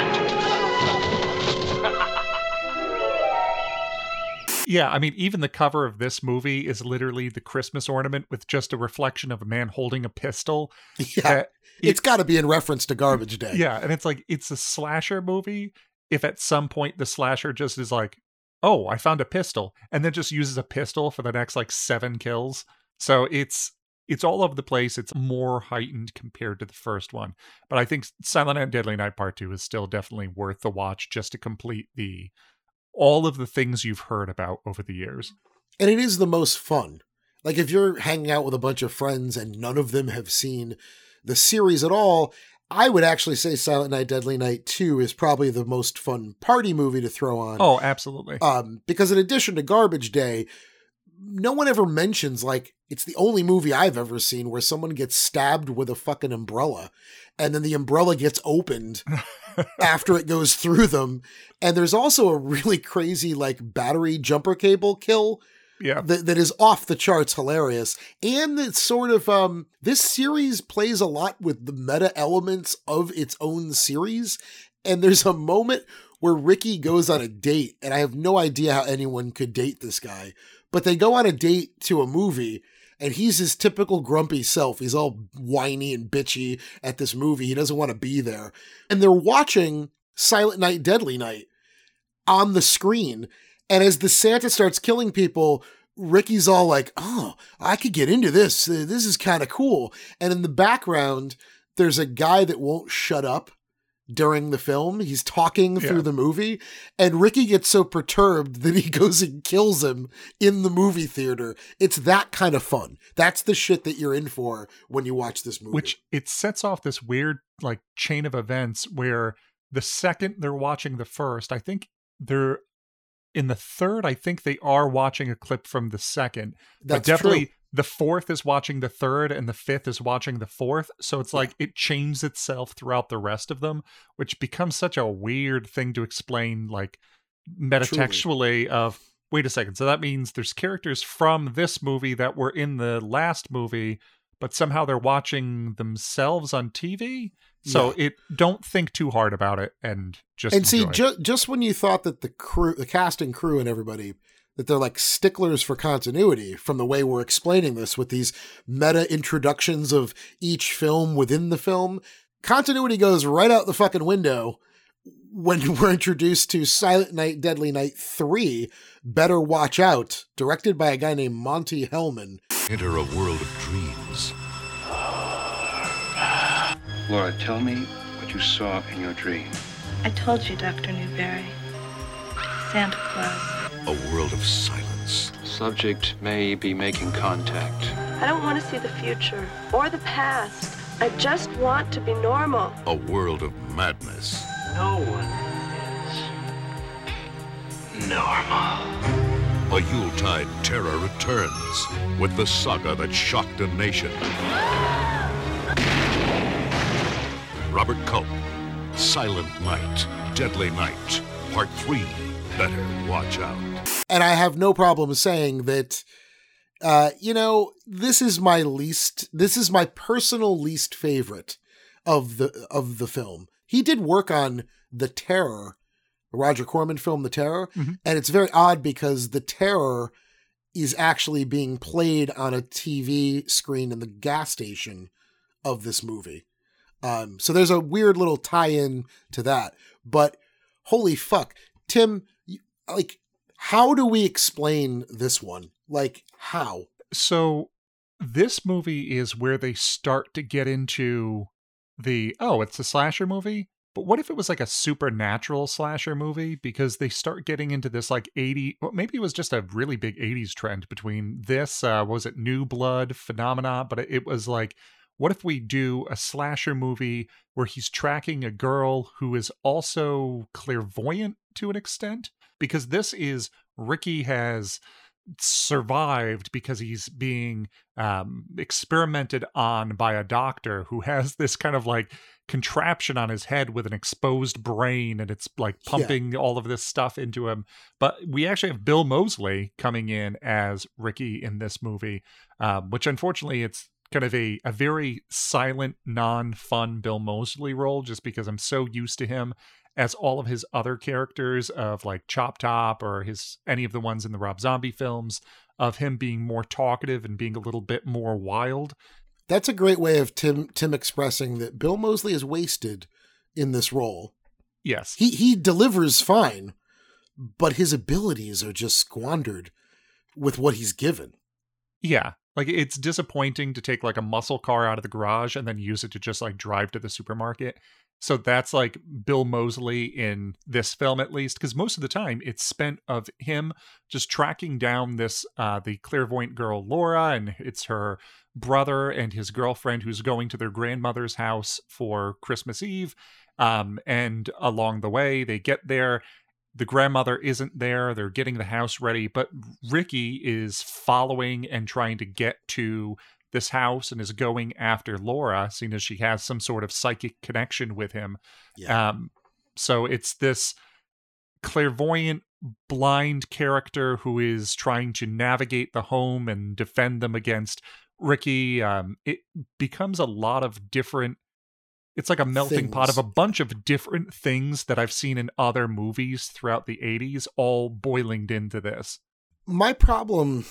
Yeah, I mean, even the cover of this movie is literally the Christmas ornament with just a reflection of a man holding a pistol. Yeah. Uh, It's got to be in reference to garbage day. Yeah, and it's like it's a slasher movie. If at some point the slasher just is like, "Oh, I found a pistol," and then just uses a pistol for the next like seven kills, so it's it's all over the place. It's more heightened compared to the first one, but I think Silent Night, Deadly Night Part Two is still definitely worth the watch just to complete the all of the things you've heard about over the years. And it is the most fun. Like if you're hanging out with a bunch of friends and none of them have seen the series at all, I would actually say Silent Night Deadly Night 2 is probably the most fun party movie to throw on. Oh, absolutely. Um, because in addition to Garbage Day, no one ever mentions like it's the only movie I've ever seen where someone gets stabbed with a fucking umbrella and then the umbrella gets opened after it goes through them. And there's also a really crazy like battery jumper cable kill Yeah. that, that is off the charts hilarious and it's sort of um this series plays a lot with the meta elements of its own series and there's a moment where Ricky goes on a date and I have no idea how anyone could date this guy but they go on a date to a movie and he's his typical grumpy self. He's all whiny and bitchy at this movie. He doesn't want to be there. And they're watching Silent Night, Deadly Night on the screen. And as the Santa starts killing people, Ricky's all like, oh, I could get into this. This is kind of cool. And in the background, there's a guy that won't shut up during the film. He's talking through Yeah. the movie. And Ricky gets so perturbed that he goes and kills him in the movie theater. It's that kind of fun. That's the shit that you're in for when you watch this movie. which it sets off this weird like chain of events where the second they're watching the first, I think they're in the third, I think they are watching a clip from the second. That's but definitely true. The fourth is watching the third and the fifth is watching the fourth. So it's like it changes itself throughout the rest of them, which becomes such a weird thing to explain like metatextually of wait a second. So that means there's characters from this movie that were in the last movie, but somehow they're watching themselves on TV. So it don't think too hard about it and just and see, ju- just when you thought that the crew, the cast and crew, and everybody that they're like sticklers for continuity from the way we're explaining this with these meta introductions of each film within the film, continuity goes right out the fucking window when we're introduced to Silent Night, Deadly Night 3, Better Watch Out, directed by a guy named Monte Hellman. Enter a world of dreams. Laura, tell me what you saw in your dream. I told you, Dr. Newbury. Santa Claus. A world of silence. subject may be making contact. I don't want to see the future or the past. I just want to be normal. A world of madness. No one is normal. A Yuletide terror returns with the saga that shocked a nation. Robert Culp, Silent Night, Deadly Night, Part 3. Better watch out. And I have no problem saying that, uh, you know, this is my least, this is my personal least favorite of the of the film. He did work on The Terror, the Roger Corman film, The Terror, Mhm. and it's very odd because The Terror is actually being played on a TV screen in the gas station of this movie. Um, so there's a weird little tie-in to that. But holy fuck, Tim, like, how do we explain this one? Like, how? So this movie is where they start to get into the oh, it's a slasher movie. But what if it was like a supernatural slasher movie? Because they start getting into this like 80, well, maybe it was just a really big 80s trend between this, uh, was it New Blood phenomena? But it was like, what if we do a slasher movie where he's tracking a girl who is also clairvoyant to an extent? Because this is Ricky has survived because he's being um, experimented on by a doctor who has this kind of like contraption on his head with an exposed brain and it's like Yeah. pumping all of this stuff into him. But we actually have Bill Moseley coming in as Ricky in this movie, um, which unfortunately it's kind of a, a very silent, non fun Bill Moseley role just because I'm so used to him as all of his other characters of like Chop Top or his any of the ones in the Rob Zombie films of him being more talkative and being a little bit more wild. That's a great way of Tim Tim expressing that Bill Moseley is wasted in this role. Yes. He he delivers fine, but his abilities are just squandered with what he's given. Yeah. Like it's disappointing to take like a muscle car out of the garage and then use it to just like drive to the supermarket. So that's like Bill Moseley in this film at least because most of the time it's spent of him just tracking down this uh the clairvoyant girl Laura and it's her brother and his girlfriend who's going to their grandmother's house for Christmas Eve. Um and along the way they get there the grandmother isn't there. They're getting the house ready, but Ricky is following and trying to get to this house and is going after Laura, seeing as she has some sort of psychic connection with him. Yeah. Um, so it's this clairvoyant, blind character who is trying to navigate the home and defend them against Ricky. Um, it becomes a lot of different it's like a melting pot of a bunch of different things that I've seen in other movies throughout the 80s, all boiling into this. My problem,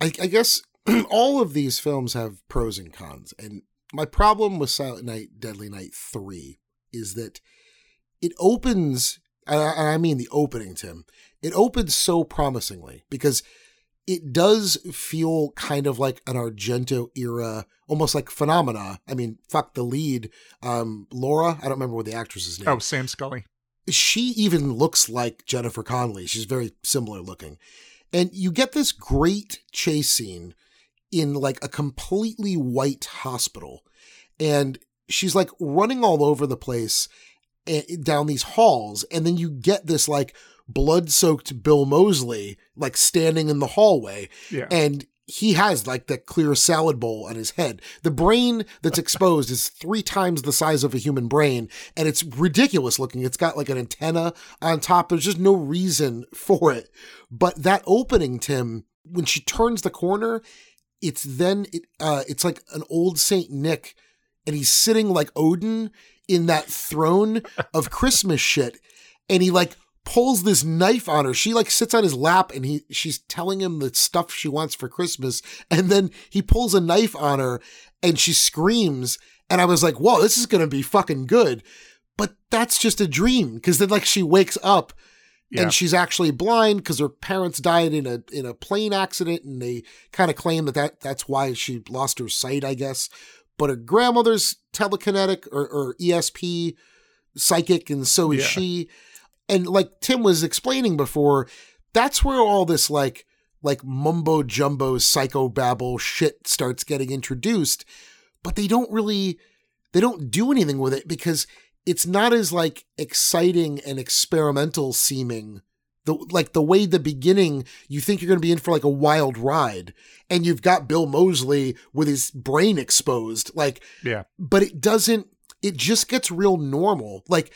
I, I guess, all of these films have pros and cons, and my problem with Silent Night, Deadly Night Three is that it opens, and I, mean the opening, Tim. It opens so promisingly because it does feel kind of like an Argento era, almost like phenomena. I mean, fuck the lead, um, Laura. I don't remember what the actress's name. Is. Oh, Sam Scully. She even looks like Jennifer Connelly. She's very similar looking, and you get this great chase scene in like a completely white hospital, and she's like running all over the place eh, down these halls, and then you get this like blood soaked Bill Moseley like standing in the hallway. Yeah. And he has like that clear salad bowl on his head. The brain that's exposed is three times the size of a human brain, and it's ridiculous looking. It's got like an antenna on top. There's just no reason for it. But that opening, Tim, when she turns the corner, it's then it uh it's like an old Saint Nick, and he's sitting like Odin in that throne of Christmas shit, and he like pulls this knife on her. She like sits on his lap and he she's telling him the stuff she wants for Christmas. And then he pulls a knife on her and she screams. And I was like, whoa, this is gonna be fucking good. But that's just a dream. Cause then like she wakes up Yeah. and she's actually blind because her parents died in a in a plane accident and they kind of claim that, that that's why she lost her sight, I guess. But her grandmother's telekinetic or, or ESP psychic, and so is Yeah. she. And like Tim was explaining before, that's where all this like like mumbo jumbo psychobabble shit starts getting introduced, but they don't really they don't do anything with it because it's not as like exciting and experimental seeming the like the way the beginning you think you're going to be in for like a wild ride and you've got Bill Moseley with his brain exposed like yeah. but it doesn't it just gets real normal. Like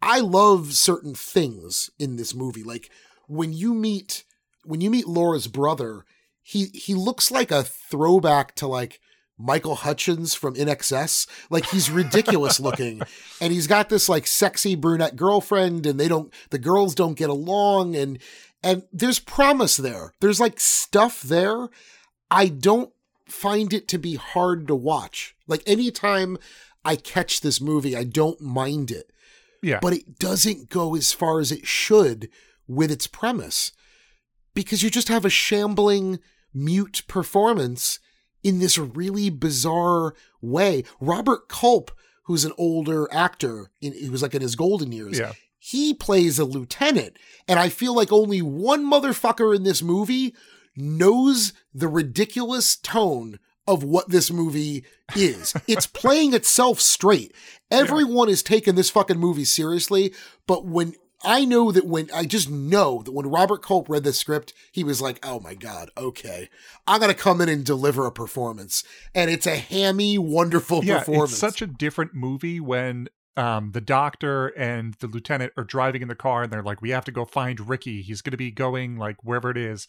I love certain things in this movie. Like when you meet when you meet Laura's brother he he looks like a throwback to like Michael Hutchence from INXS. Like he's ridiculous looking. And he's got this like sexy brunette girlfriend and they don't the girls don't get along and and there's promise there. There's like stuff there. I don't find it to be hard to watch. Like anytime I catch this movie, I don't mind it. Yeah. But it doesn't go as far as it should with its premise. Because you just have a shambling mute performance in this really bizarre way. Robert Culp, who's an older actor, in, he was like in his golden years. Yeah. He plays a lieutenant, and I feel like only one motherfucker in this movie knows the ridiculous tone of what this movie is. it's playing itself straight. Everyone is taking this fucking movie seriously, but when I know that when I just know that when Robert Culp read the script, he was like, "Oh my god, okay, I'm gonna come in and deliver a performance," and it's a hammy, wonderful yeah, performance. It's such a different movie when um, the doctor and the lieutenant are driving in the car, and they're like, "We have to go find Ricky. He's going to be going like wherever it is."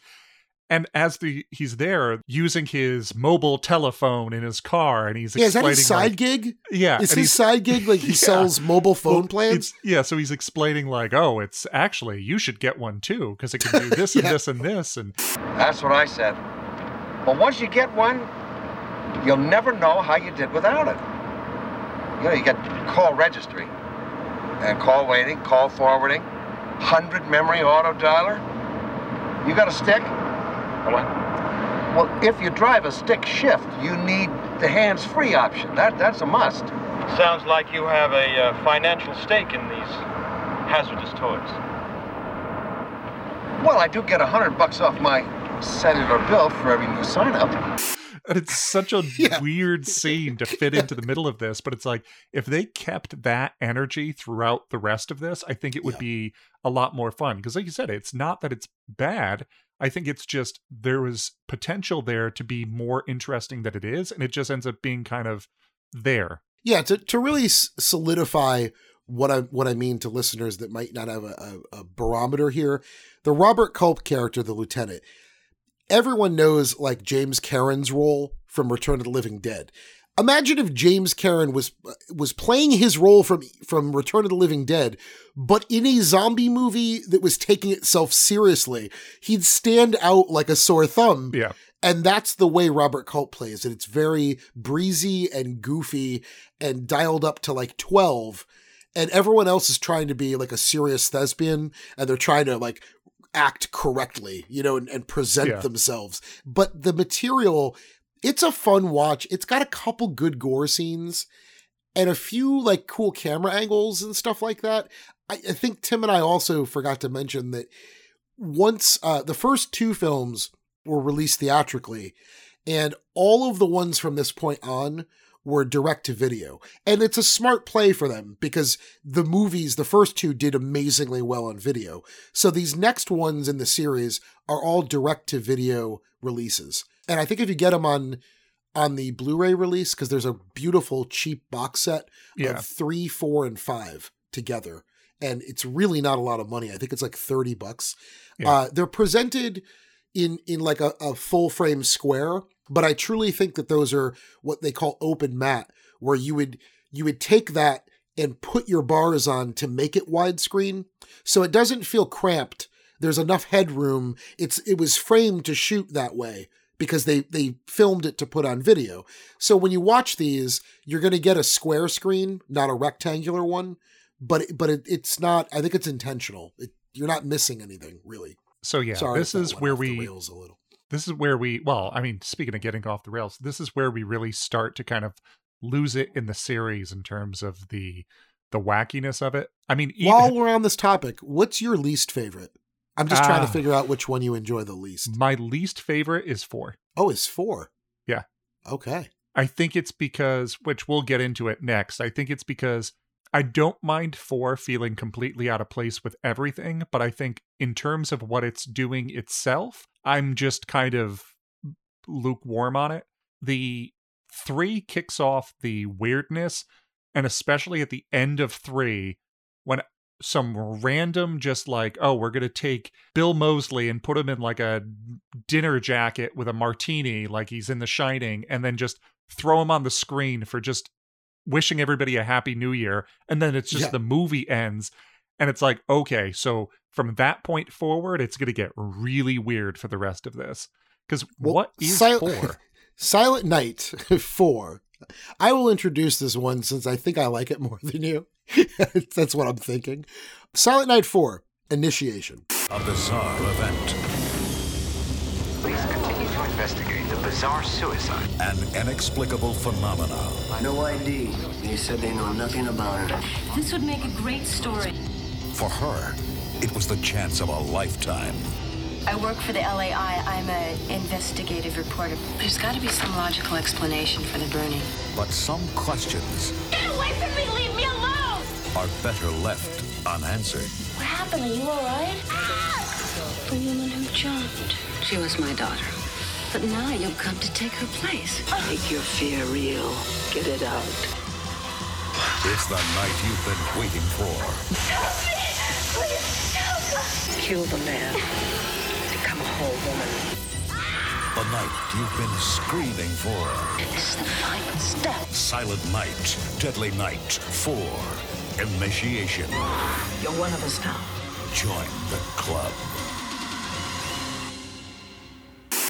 And as the he's there using his mobile telephone in his car, and he's yeah, is that explaining his side like, gig? Yeah, is his he's- side gig like he Yeah. sells mobile phone Well, plans? it's- yeah, so he's explaining like, oh, it's actually you should get one too because it can do this and this and this and That's what I said. But once you get one, you'll never know how you did without it. You know, you get call registry, and call waiting, call forwarding, 100 memory auto dialer. You got a stick? What? Well, if you drive a stick shift, you need the hands-free option. That That's a must. Sounds like you have a uh, financial stake in these hazardous toys. Well, I do get a 100 bucks off my cellular bill for every new sign-up. And it's such a weird scene to fit into the middle of this, but it's like if they kept that energy throughout the rest of this, I think it would be a lot more fun. Because, like you said, it's not that it's bad. I think it's just there was potential there to be more interesting than it is, and it just ends up being kind of there. yeah to, to really solidify what I what I mean to listeners that might not have a, a, a barometer here, the Robert Culp character, the lieutenant, everyone knows like James Karen's role from Return of the Living Dead. Imagine if James Karen was was playing his role from from Return of the Living Dead, but in a zombie movie that was taking itself seriously, he'd stand out like a sore thumb. Yeah. And that's the way Robert Culp plays it. It's very breezy and goofy and dialed up to like 12. And everyone else is trying to be like a serious thespian and they're trying to like act correctly, you know, and, and present Yeah. themselves. But the material, it's a fun watch. It's got a couple good gore scenes and a few like cool camera angles and stuff like that. I, I think Tim and I also forgot to mention that once uh, the first two films were released theatrically, and all of the ones from this point on were direct to video. And it's a smart play for them because the movies, the first two, did amazingly well on video. So these next ones in the series are all direct to video releases. And I think if you get them on on the Blu-ray release, because there's a beautiful cheap box set Yeah. of three, four, and five together. And it's really not a lot of money. I think it's like 30 bucks. Yeah. Uh, they're presented in in like a, a full frame square, but I truly think that those are what they call open matte, where you would you would take that and put your bars on to make it widescreen, so it doesn't feel cramped. There's enough headroom. It's it was framed to shoot that way because they they filmed it to put on video. So when you watch these, you're going to get a square screen, not a rectangular one. But but it, it's not. I think it's intentional. It, you're not missing anything really. So yeah, Sorry this is where we rails a little. this is where we well, I mean, speaking of getting off the rails, this is where we really start to kind of lose it in the series in terms of the the wackiness of it. I mean, even, While we're on this topic, what's your least favorite I'm just trying Ah. to figure out which one you enjoy the least. My least favorite is four. Oh, it's four. Yeah. Okay. I think it's because, which we'll get into it next. I think it's because I don't mind four feeling completely out of place with everything, but I think in terms of what it's doing itself, I'm just kind of lukewarm on it. The three kicks off the weirdness, and especially at the end of three, when some random just like oh we're gonna take bill moseley and put him in like a dinner jacket with a martini like he's in the shining and then just throw him on the screen for just wishing everybody a happy new year and then it's just Yeah. the movie ends and it's like okay so from that point forward it's gonna get really weird for the rest of this because Well, what is Sil- four Silent Night 4. I will introduce this one since I think I like it more than you. That's what I'm thinking. Silent Night 4, Initiation. A bizarre event. Police continue to investigate the bizarre suicide. An inexplicable phenomenon. No ID. They said they know nothing about it. This would make a great story. For her, it was the chance of a lifetime. I work for the LAI. I'm an investigative reporter. There's got to be some logical explanation for the burning. But some questions Get away from me! Leave me alone! are better left unanswered. What happened? Are you all right? Ah! The woman who jumped. She was my daughter. But now you've come to take her place. Make your fear real. Get it out. It's the night you've been waiting for. Please. Kill the man. Become whole woman. The night you've been screaming for. This is the final step. Silent Night, Deadly Night 4. Initiation. You're one of us now. Join the club.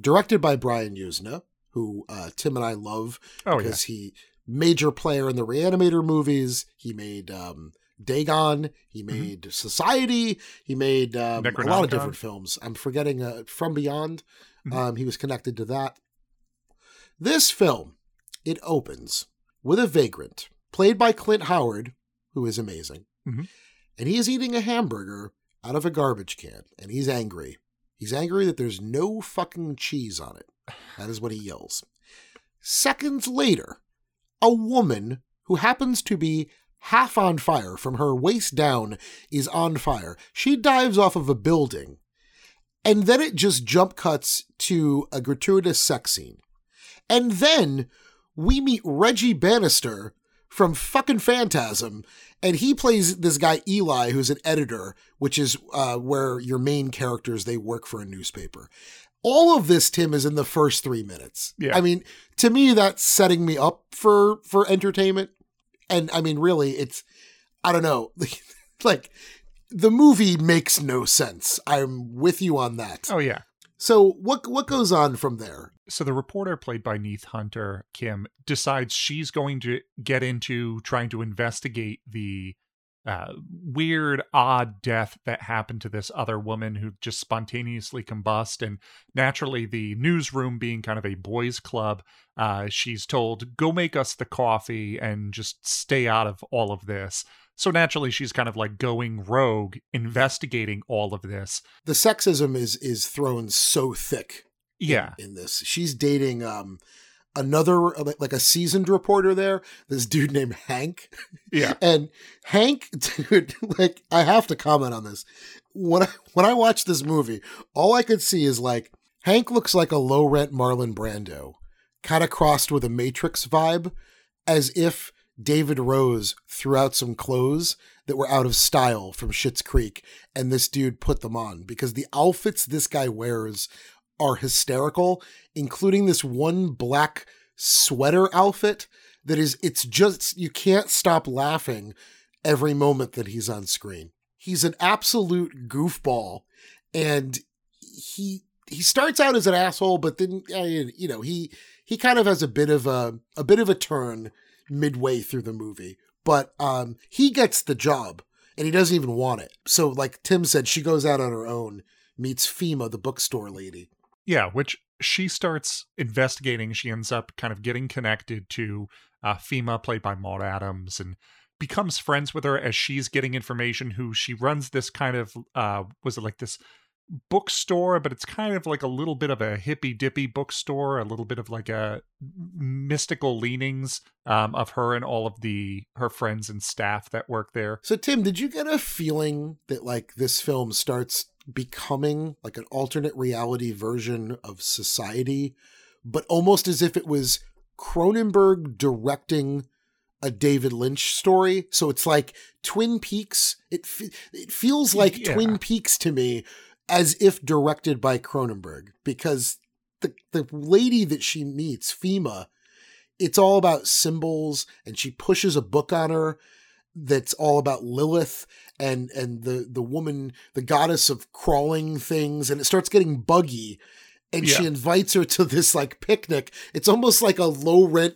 Directed by Brian Yuzna, who uh, Tim and I love Oh, because he major player in the Reanimator movies. He made um, Dagon. He made Society. He made um, a lot of different films. I'm forgetting uh, From Beyond. Um, he was connected to that. This film, it opens with a vagrant played by Clint Howard, who is amazing. Mhm. And he is eating a hamburger out of a garbage can, and he's angry. He's angry that there's no fucking cheese on it. That is what he yells. Seconds later, a woman who happens to be half on fire from her waist down is on fire. She dives off of a building, and then it just jump cuts to a gratuitous sex scene. And then we meet Reggie Bannister from fucking Phantasm, and he plays this guy Eli, who's an editor, which is uh, where your main characters they work for a newspaper. All of this, Tim, is in the first three minutes. Yeah. I mean, to me, that's setting me up for for entertainment. And I mean, really, it's I don't know, like the movie makes no sense. I'm with you on that. oh yeah So what what goes on from there? so the reporter played by Neith Hunter, Kim, decides she's going to get into trying to investigate the uh, weird, odd death that happened to this other woman who just spontaneously combust. And naturally, the newsroom being kind of a boys' club, uh, she's told, go make us the coffee and just stay out of all of this. So naturally, she's kind of like going rogue, investigating all of this. The sexism is is thrown so thick. in- Yeah. in, this, she's dating um another like a seasoned reporter there. This dude named Hank. Yeah. And Hank, dude, like I have to comment on this. When I when I watched this movie, all I could see is like Hank looks like a low rent Marlon Brando, kind of crossed with a Matrix vibe, as if David Rose threw out some clothes that were out of style from Schitt's Creek, and this dude put them on because the outfits this guy wears are hysterical, including this one black sweater outfit that is it's just you can't stop laughing every moment that he's on screen. He's an absolute goofball and he he starts out as an asshole but then you know he he kind of has a bit of a a bit of a turn midway through the movie but um he gets the job and he doesn't even want it. So like Tim said she goes out on her own meets Fima the bookstore lady. Yeah, which she starts investigating. She ends up kind of getting connected to uh, Fima, played by Maud Adams, and becomes friends with her as she's getting information. Who she runs this kind of uh, was it like this bookstore, but it's kind of like a little bit of a hippy dippy bookstore, a little bit of like a mystical leanings um, of her and all of the her friends and staff that work there. So, Tim, did you get a feeling that like this film starts becoming like an alternate reality version of society, but almost as if it was Cronenberg directing a David Lynch story. So it's like Twin Peaks. It fe- it feels like Yeah. Twin Peaks to me, as if directed by Cronenberg, because the the lady that she meets, Fima, it's all about symbols, and she pushes a book on her that's all about Lilith and and the the woman, the goddess of crawling things, and it starts getting buggy. And she invites her to this like picnic. It's almost like a low rent,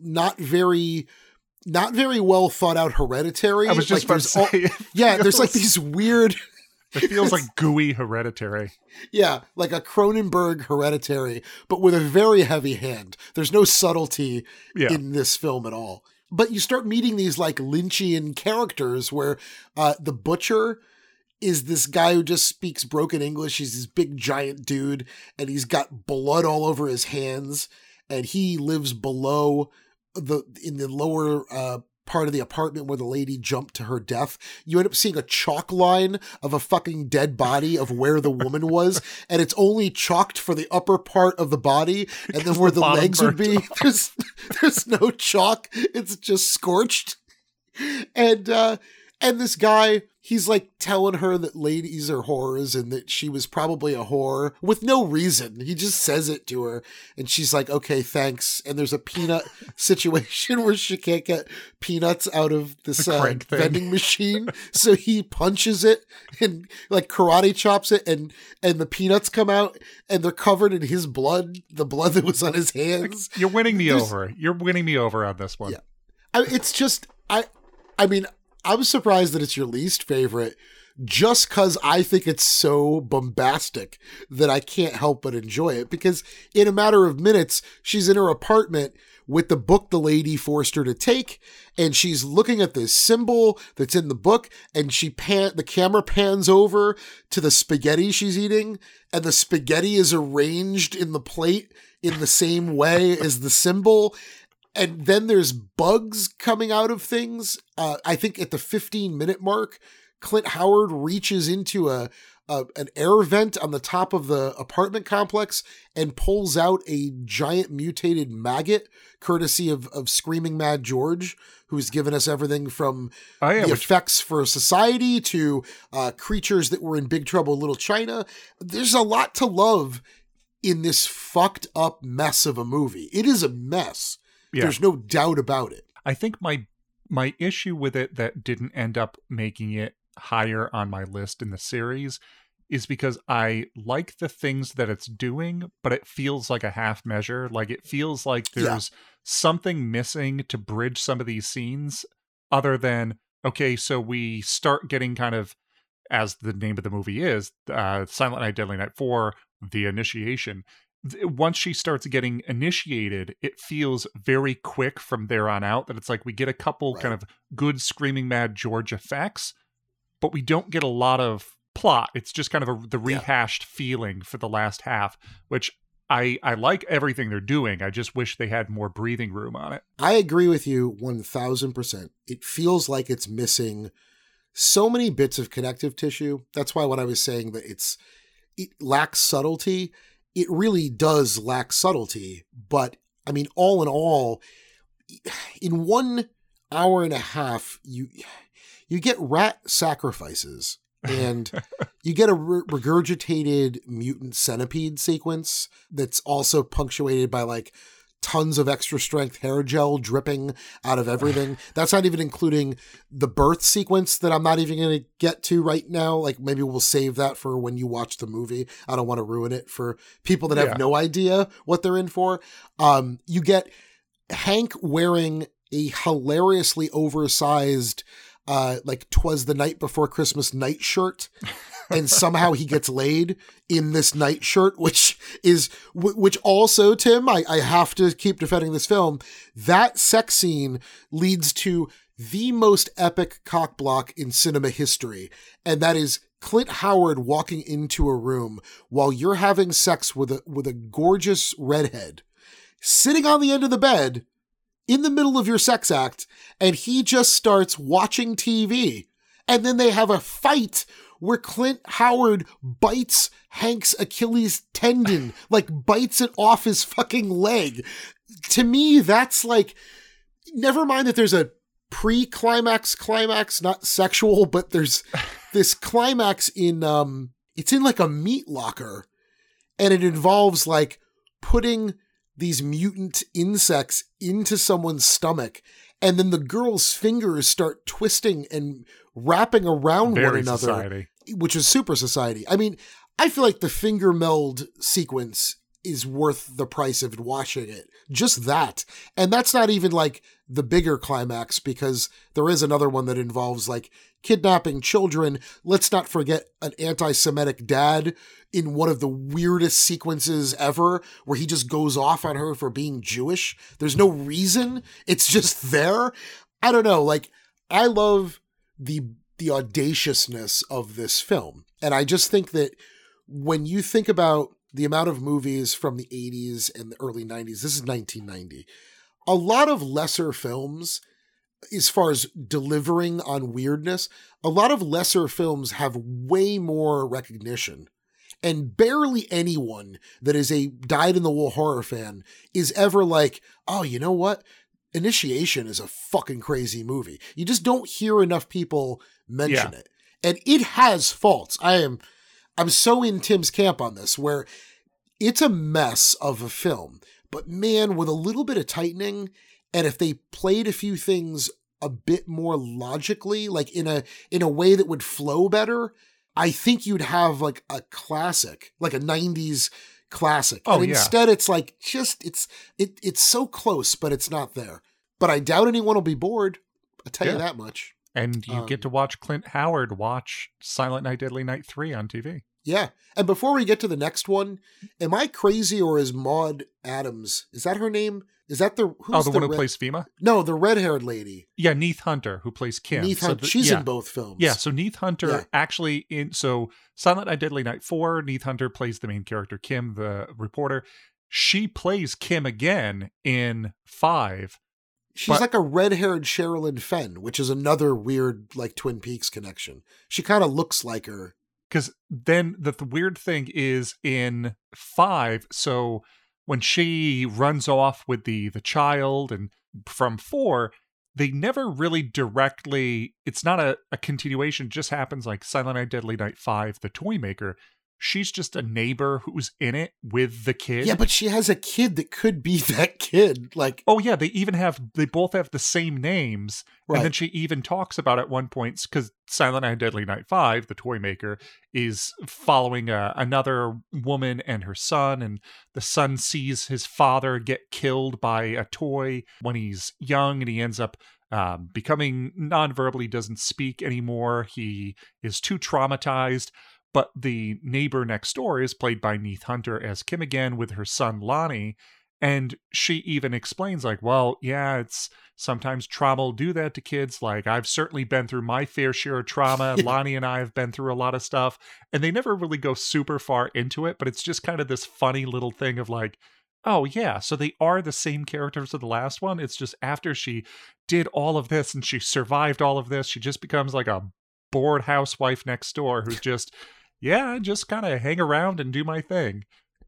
not very, not very well thought out hereditary. I was just Like, about to all- say, it yeah, there's like these weird. It feels like gooey hereditary. Yeah, like a Cronenberg hereditary, but with a very heavy hand. There's no subtlety Yeah. in this film at all. But you start meeting these like Lynchian characters where uh, the butcher is this guy who just speaks broken English. He's this big giant dude and he's got blood all over his hands and he lives below the in the lower uh part of the apartment where the lady jumped to her death. You end up seeing a chalk line of a fucking dead body of where the woman was and it's only chalked for the upper part of the body and then where the the, legs would be there's there's no chalk. It's just scorched and uh and this guy he's like telling her that ladies are whores and that she was probably a whore with no reason he just says it to her and she's like okay thanks and there's a peanut situation where she can't get peanuts out of this uh, vending machine so he punches it and like karate chops it and and the peanuts come out and they're covered in his blood the blood that was on his hands You're winning me There's- over. You're winning me over on this one. Yeah. I, it's just I I mean I'm surprised that it's your least favorite just cuz I think it's so bombastic that I can't help but enjoy it because in a matter of minutes she's in her apartment with the book the lady forced her to take and she's looking at this symbol that's in the book and she pan the camera pans over to the spaghetti she's eating and the spaghetti is arranged in the plate in the same way as the symbol and then there's bugs coming out of things. Uh, I think at the 15 minute mark, Clint Howard reaches into a, a an air vent on the top of the apartment complex and pulls out a giant mutated maggot, courtesy of of Screaming Mad George, who's given us everything from Oh, yeah, the which- effects for society to uh, creatures that were in Big Trouble Little China. There's a lot to love in this fucked up mess of a movie. It is a mess. Yeah. There's no doubt about it. I think my my issue with it that didn't end up making it higher on my list in the series is because I like the things that it's doing, but it feels like a half measure. Like it feels like Yeah. there's something missing to bridge some of these scenes other than okay, so we start getting kind of as the name of the movie is, uh Silent Night Deadly Night 4, the initiation once she starts getting initiated, it feels very quick from there on out that it's like we get a couple kind of good screaming mad George effects, but we don't get a lot of plot. It's just kind of a, the rehashed feeling for the last half, which I I like everything they're doing. I just wish they had more breathing room on it. I agree with you 1000%. It feels like it's missing so many bits of connective tissue. That's why what I was saying that it's it lacks subtlety, it really does lack subtlety, but I mean all in all in one hour and a half you you get rat sacrifices and you get a regurgitated mutant centipede sequence that's also punctuated by like tons of extra strength hair gel dripping out of everything. That's not even including the birth sequence that I'm not even going to get to right now. Like maybe we'll save that for when you watch the movie. I don't want to ruin it for people that have Yeah. no idea what they're in for. Um, you get Hank wearing a hilariously oversized uh like twas the night before christmas night shirt and somehow he gets laid in this nightshirt, which is which also tim I, I have to keep defending this film. That sex scene leads to the most epic cock block in cinema history, and that is Clint Howard walking into a room while you're having sex with a with a gorgeous redhead sitting on the end of the bed in the middle of your sex act and he just starts watching TV and then they have a fight where Clint Howard bites Hank's Achilles tendon, like bites it off his fucking leg. To me, that's like, never mind that there's a pre climax climax, not sexual, but there's this climax in, um, it's in like a meat locker and it involves like putting these mutant insects into someone's stomach and then the girl's fingers start twisting and wrapping around Very one another society. which is super society. I mean i feel like the finger meld sequence is worth the price of watching it. Just that. And that's not even like the bigger climax because there is another one that involves like kidnapping children. Let's not forget an anti-semitic dad in one of the weirdest sequences ever where he just goes off on her for being jewish. There's no reason. It's just there. I don't know. Like i love the the audaciousness of this film. And i just think that when you think about the amount of movies from the 80s and the early 90s this is 1990 a lot of lesser films as far as delivering on weirdness a lot of lesser films have way more recognition. And barely anyone that is a dyed in the wool horror fan is ever like oh you know what? Initiation is a fucking crazy movie. You just don't hear enough people mention Yeah. it. And it has faults. I am i'm so in tim's camp on this where it's a mess of a film. But man with a little bit of tightening and if they played a few things a bit more logically like in a in a way that would flow better i think you'd have like a classic like a 90s classic. Oh, and yeah. instead it's like just it's it it's so close but it's not there. But i doubt anyone will be bored. I tell you that much. And you Um, get to watch Clint Howard watch Silent Night, Deadly Night 3 on TV. Yeah and before we get to the next one am i crazy or is maud adams is that her name is that the who's oh, the, one who plays Fima? no the red-haired lady Yeah, Neith Hunter, who plays Kim. Neith So the- she's yeah. in both films Yeah, so Neith Hunter Yeah. actually in so Silent Night Deadly Night 4, Neith Hunter plays the main character, Kim, the reporter. She plays Kim again in 5. She's But- like a red-haired Sherilyn Fenn, which is another weird like Twin Peaks connection. She kind of looks like her. Because then the, th- weird thing is in five so when she runs off with the the child and from four they never really directly it's not a, a continuation just happens like silent night deadly night 5 the toy maker she's just a neighbor who's in it with the kid Yeah, but she has a kid that could be that kid. Like, Oh yeah, they even have they both have the same names, Right. and then she even talks about at one point because Silent Night, Deadly Night Five, the toy maker, is following uh, another woman and her son, and the son sees his father get killed by a toy when he's young, and he ends up um, becoming non-verbally doesn't speak anymore. He is too traumatized. But the neighbor next door is played by Neith Hunter as Kim again with her son Lonnie. And she even explains, like, well, yeah, it's sometimes trauma will do that to kids. Like, I've certainly been through my fair share of trauma. Lonnie and I have been through a lot of stuff. And they never really go super far into it, but it's just kind of this funny little thing of like, oh, yeah, so they are the same characters of the last one. It's just after she did all of this and she survived all of this, she just becomes like a bored housewife next door who's just, yeah, I just kind of hang around and do my thing.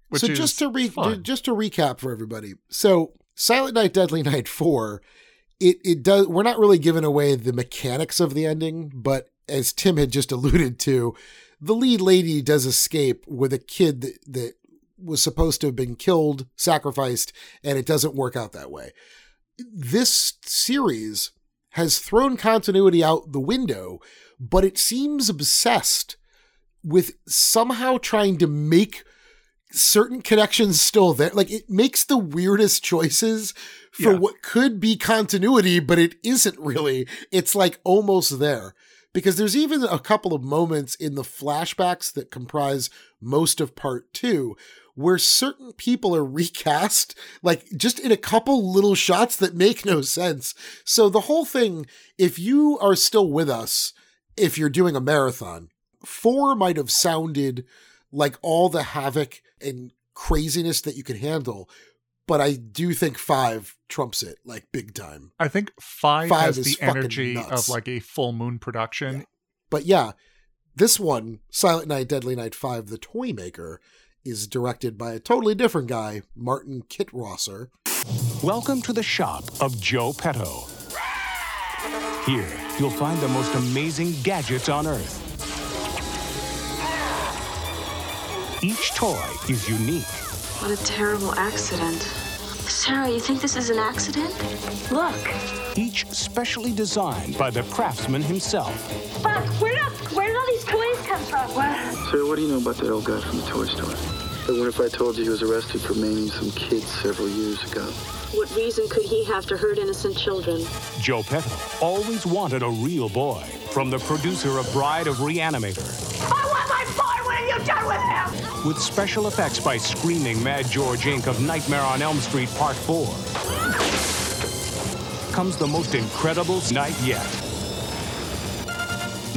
Which so just to re- fun. just to recap for everybody. So Silent Night, Deadly Night four, it it does. We're not really giving away the mechanics of the ending, but as Tim had just alluded to, the lead lady does escape with a kid that, that was supposed to have been killed, sacrificed, and it doesn't work out that way. This series has thrown continuity out the window, but it seems obsessed with somehow trying to make certain connections still there. Like it makes the weirdest choices for Yeah. what could be continuity, but it isn't really. It's like almost there. because there's even a couple of moments in the flashbacks that comprise most of part two where certain people are recast, like just in a couple little shots that make no sense. So the whole thing, if you are still with us, if you're doing a marathon, four might have sounded like all the havoc and craziness that you can handle. But I do think five trumps it like big time. I think five, Five has is the energy nuts. of like a full moon production. But yeah, this one, Silent Night, Deadly Night 5, The Toy Maker, is directed by a totally different guy, Martin Kitrosser. Welcome to the shop of Joe Petto. Here, you'll find the most amazing gadgets on Earth. Each toy is unique. What a terrible accident. Sarah, you think this is an accident? Look. Each specially designed by the craftsman himself. But where did, where did all these toys come from? What? Sir, what do you know about that old guy from the toy store? I wonder if I told you he was arrested for maiming some kids several years ago. What reason could he have to hurt innocent children? Joe Petto always wanted a real boy from the producer of Bride of Reanimator. I want my boy! What have you done with him? With special effects by Screaming Mad George Inc. of Nightmare on Elm Street Part 4. Comes the most incredible night yet.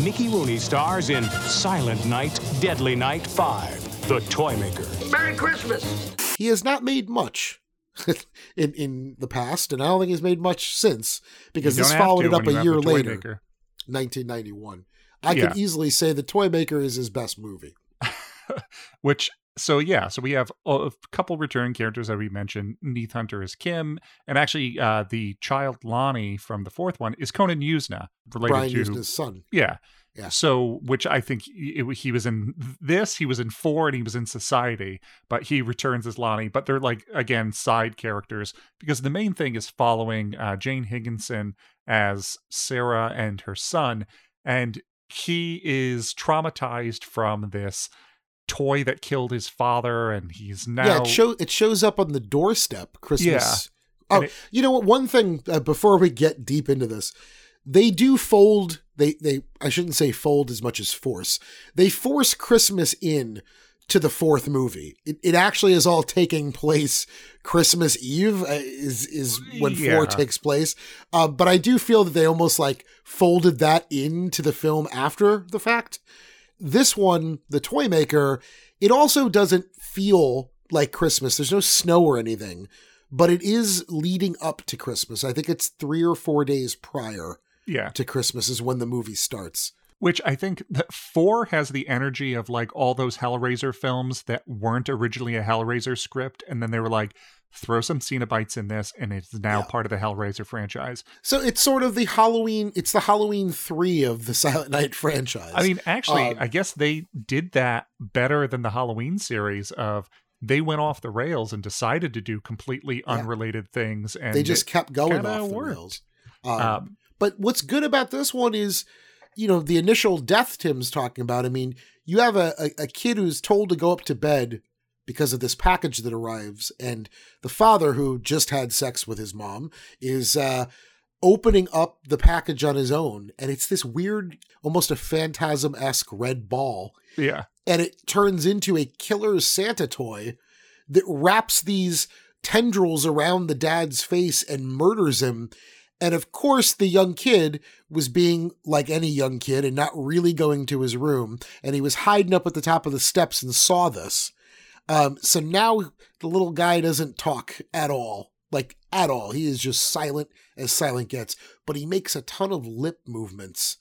Mickey Rooney stars in Silent Night, Deadly Night 5, The Toy Maker. Merry Christmas! He has not made much in in the past, and I don't think he's made much since because You this followed it up a year later, Maker. 1991. I Yeah. could easily say The Toy Maker is his best movie. Which so yeah, so we have a couple returning characters that we mentioned. Neith Hunter is Kim, and actually uh, the child Lonnie from the fourth one is Conan Yuzna, related Brian to Yuzna's son. Yeah. Yeah. So, which I think he, he was in this, he was in four, and he was in Society, but he returns as Lonnie. But they're like again side characters because the main thing is following uh, Jane Higginson as Sarah and her son, and he is traumatized from this toy that killed his father, and he's now Yeah, it, show, it shows up on the doorstep Christmas. Yeah. Oh, it- you know what? One thing uh, before we get deep into this, they do fold. They they I shouldn't say fold as much as force. They force Christmas in to the fourth movie. It, it actually is all taking place Christmas Eve uh, is is when Yeah. four takes place. Uh, but I do feel that they almost like folded that into the film after the fact. This one, the toy maker, it also doesn't feel like Christmas. There's no snow or anything, but it is leading up to Christmas. I think it's three or four days prior yeah. to Christmas is when the movie starts. Which I think that four has the energy of like all those Hellraiser films that weren't originally a Hellraiser script, and then they were like, throw some Cenobites in this, and it's now part of the Hellraiser franchise. So it's sort of the Halloween. It's the Halloween three of the Silent Night franchise. I mean, actually, Um, I guess they did that better than the Halloween series of they went off the rails and decided to do completely unrelated things, and they just kept going off the worked. rails. Um, Um, but what's good about this one is, you know, the initial death Tim's talking about. I mean, you have a, a, a kid who's told to go up to bed because of this package that arrives, and the father who just had sex with his mom is uh, opening up the package on his own, and it's this weird, almost a phantasm esque red ball Yeah. and it turns into a killer Santa toy that wraps these tendrils around the dad's face and murders him. And of course, the young kid was being like any young kid and not really going to his room. And he was hiding up at the top of the steps and saw this. Um, so now the little guy doesn't talk at all. Like, at all. He is just silent as silent gets. But he makes a ton of lip movements.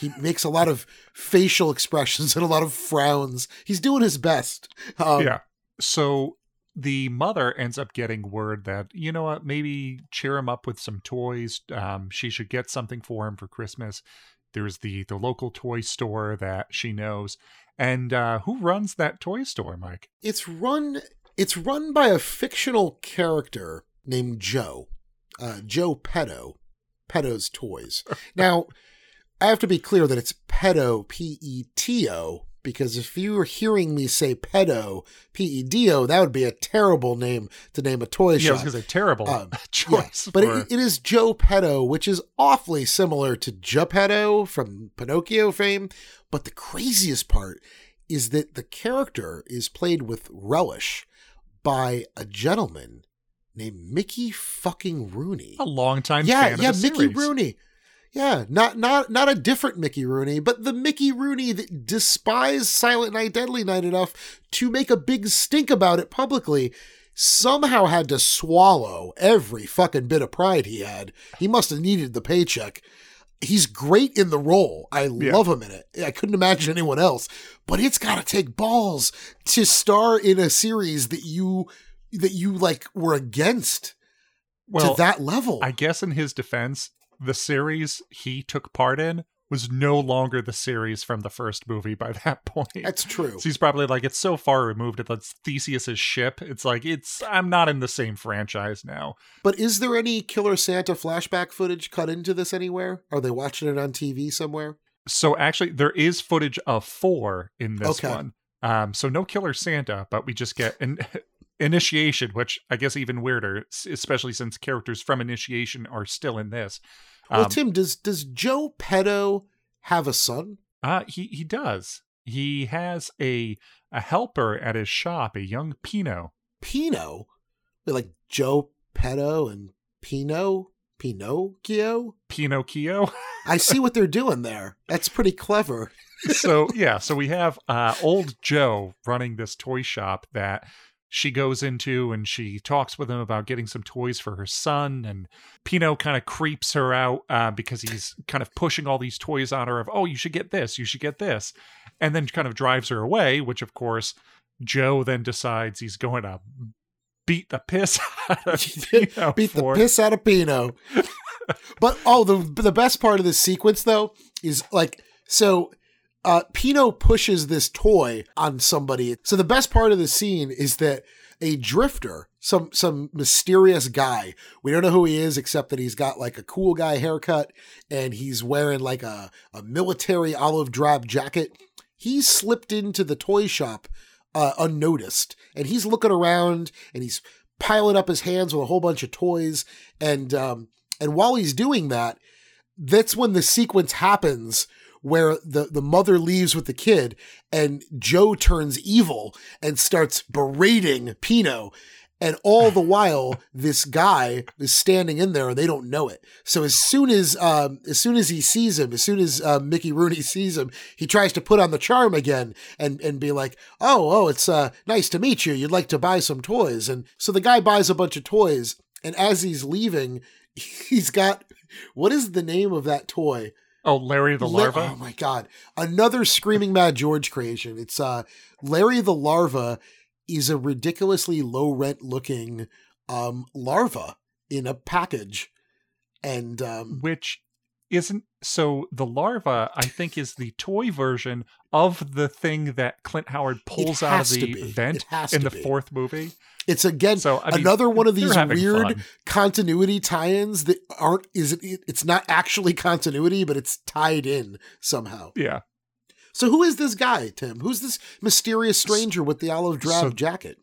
He makes a lot of facial expressions and a lot of frowns. He's doing his best. Um, yeah. So the mother ends up getting word that you know what, maybe cheer him up with some toys. Um, she should get something for him for Christmas. There's the the local toy store that she knows, and uh, who runs that toy store, Mike? It's run. It's run by a fictional character named Joe, uh, Joe Petto, Petto's Toys. now, I have to be clear that it's Petto, P E T O, because if you were hearing me say pedo, P E D O, that would be a terrible name to name a toy Yeah, shop. going to say terrible Um, choice. But for- it, it is Joe Petto, which is awfully similar to Geppetto from Pinocchio fame. But the craziest part is that the character is played with relish by a gentleman named Mickey fucking Rooney. a longtime yeah, fan yeah, of the Mickey series. Rooney. Yeah, not not not a different Mickey Rooney, but the Mickey Rooney that despised Silent Night, Deadly Night enough to make a big stink about it publicly. Somehow had to swallow every fucking bit of pride he had. He must have needed the paycheck. He's great in the role. I love him in it. I couldn't imagine anyone else. But it's got to take balls to star in a series that you that you like were against Well, to that level. I guess in his defense, the series he took part in was no longer the series from the first movie by that point. That's true. So he's probably like, it's so far removed. It's Theseus's ship. It's like, it's I'm not in the same franchise now. But is there any Killer Santa flashback footage cut into this anywhere? Are they watching it on TV somewhere? So actually, there is footage of four in this Okay. one. Um, so no Killer Santa, but we just get an initiation, which I guess even weirder, especially since characters from initiation are still in this. well, Um, Tim, does does Joe Petto have a son? Uh, he he does. He has a a helper at his shop, a young Pino. Pino? Like Joe Petto and Pino? Pinocchio? Pinocchio. I see what they're doing there. That's pretty clever. so yeah, so we have uh, old Joe running this toy shop that she goes into and she talks with him about getting some toys for her son and Pino kind of creeps her out uh, because he's kind of pushing all these toys on her of oh you should get this you should get this and then kind of drives her away which of course Joe then decides he's going to beat the piss out of Pino Beat the piss out of Pino. but oh, the the best part of this sequence though is like so. Uh, Pino pushes this toy on somebody. So the best part of the scene is that a drifter, some some mysterious guy, we don't know who he is except that he's got like a cool guy haircut and he's wearing like a, a military olive drab jacket. He slipped into the toy shop uh, unnoticed and he's looking around and he's piling up his hands with a whole bunch of toys and um, and while he's doing that, that's when the sequence happens where the, the mother leaves with the kid and Joe turns evil and starts berating Pino. And all the while, this guy is standing in there and they don't know it. So as soon as um, as soon as he sees him, as soon as uh, Mickey Rooney sees him, he tries to put on the charm again and and be like, "Oh, oh, it's uh, nice to meet you. You'd like to buy some toys." And so the guy buys a bunch of toys, and as he's leaving, he's got what is the name of that toy? Oh Larry the La- larva oh my god. Another Screaming Mad George creation. It's uh Larry the Larva is a ridiculously low rent looking um larva in a package. And um which isn't so the larva i think is the toy version of the thing that clint howard pulls out of the vent in the be. fourth movie it's again So, I mean, another one of these weird fun. continuity tie-ins that aren't is it it's not actually continuity, but it's tied in somehow. yeah So who is this guy, Tim? Who's this mysterious stranger with the olive drab So- jacket?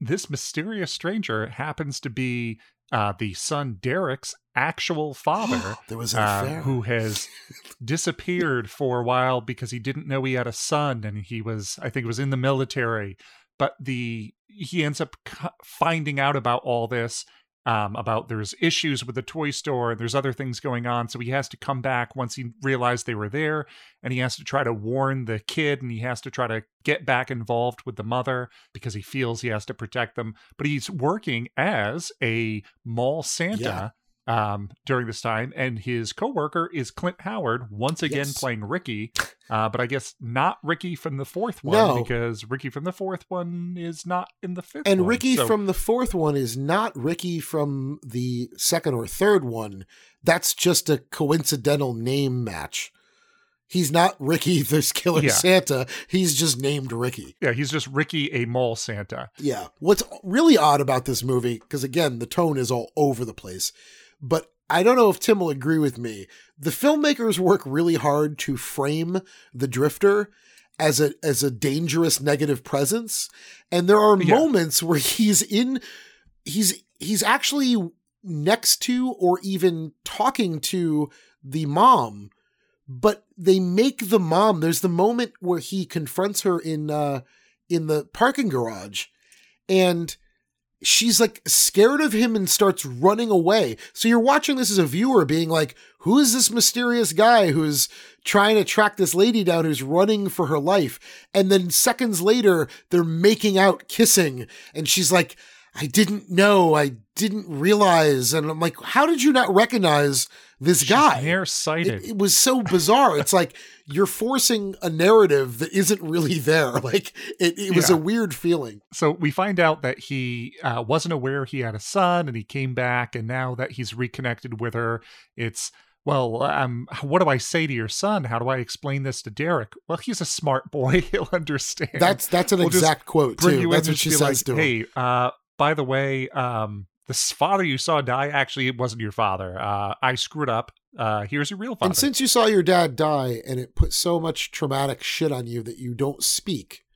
this mysterious stranger happens to be uh, the son Derek's actual father, There was uh, who has disappeared for a while because he didn't know he had a son, and he was, I think, was in the military. But the he ends up finding out about all this. Um, about there's issues with the toy store there's other things going on so he has to come back once he realized they were there and he has to try to warn the kid and he has to try to get back involved with the mother because he feels he has to protect them but he's working as a mall santa um, during this time and his coworker is clint howard once again Yes. playing ricky uh, but i guess not ricky from the fourth one No. because ricky from the fourth one is not in the fifth And one. Ricky So- from the fourth one is not Ricky from the second or third one. That's just a coincidental name match. He's not Ricky the Killer Yeah. Santa. He's just named Ricky. yeah he's just ricky a mall santa Yeah. What's really odd about this movie, because again, the tone is all over the place, but I don't know if Tim will agree with me. The filmmakers work really hard to frame the drifter as a as a dangerous negative presence and there are Yeah. moments where he's in he's he's actually next to or even talking to the mom but they make the mom there's the moment where he confronts her in uh in the parking garage and she's like scared of him and starts running away. So you're watching this as a viewer being like, who is this mysterious guy who's trying to track this lady down who's running for her life? And then seconds later, they're making out, kissing. And she's like, I didn't know. I didn't realize. And I'm like, how did you not recognize this guy? Nearsighted. It, it was so bizarre. It's like you're forcing a narrative that isn't really there. Like it, it was Yeah. a weird feeling. So we find out that he uh, wasn't aware he had a son, and he came back, and now that he's reconnected with her, it's well, um, what do I say to your son? How do I explain this to Derek? Well, he's a smart boy; he'll understand. That's that's an We'll exact quote too. That's what she says like, to him. Hey, uh, by the way, um, this father you saw die actually it wasn't your father. Uh, I screwed up. Uh, here's your real father. And since you saw your dad die and it put so much traumatic shit on you that you don't speak,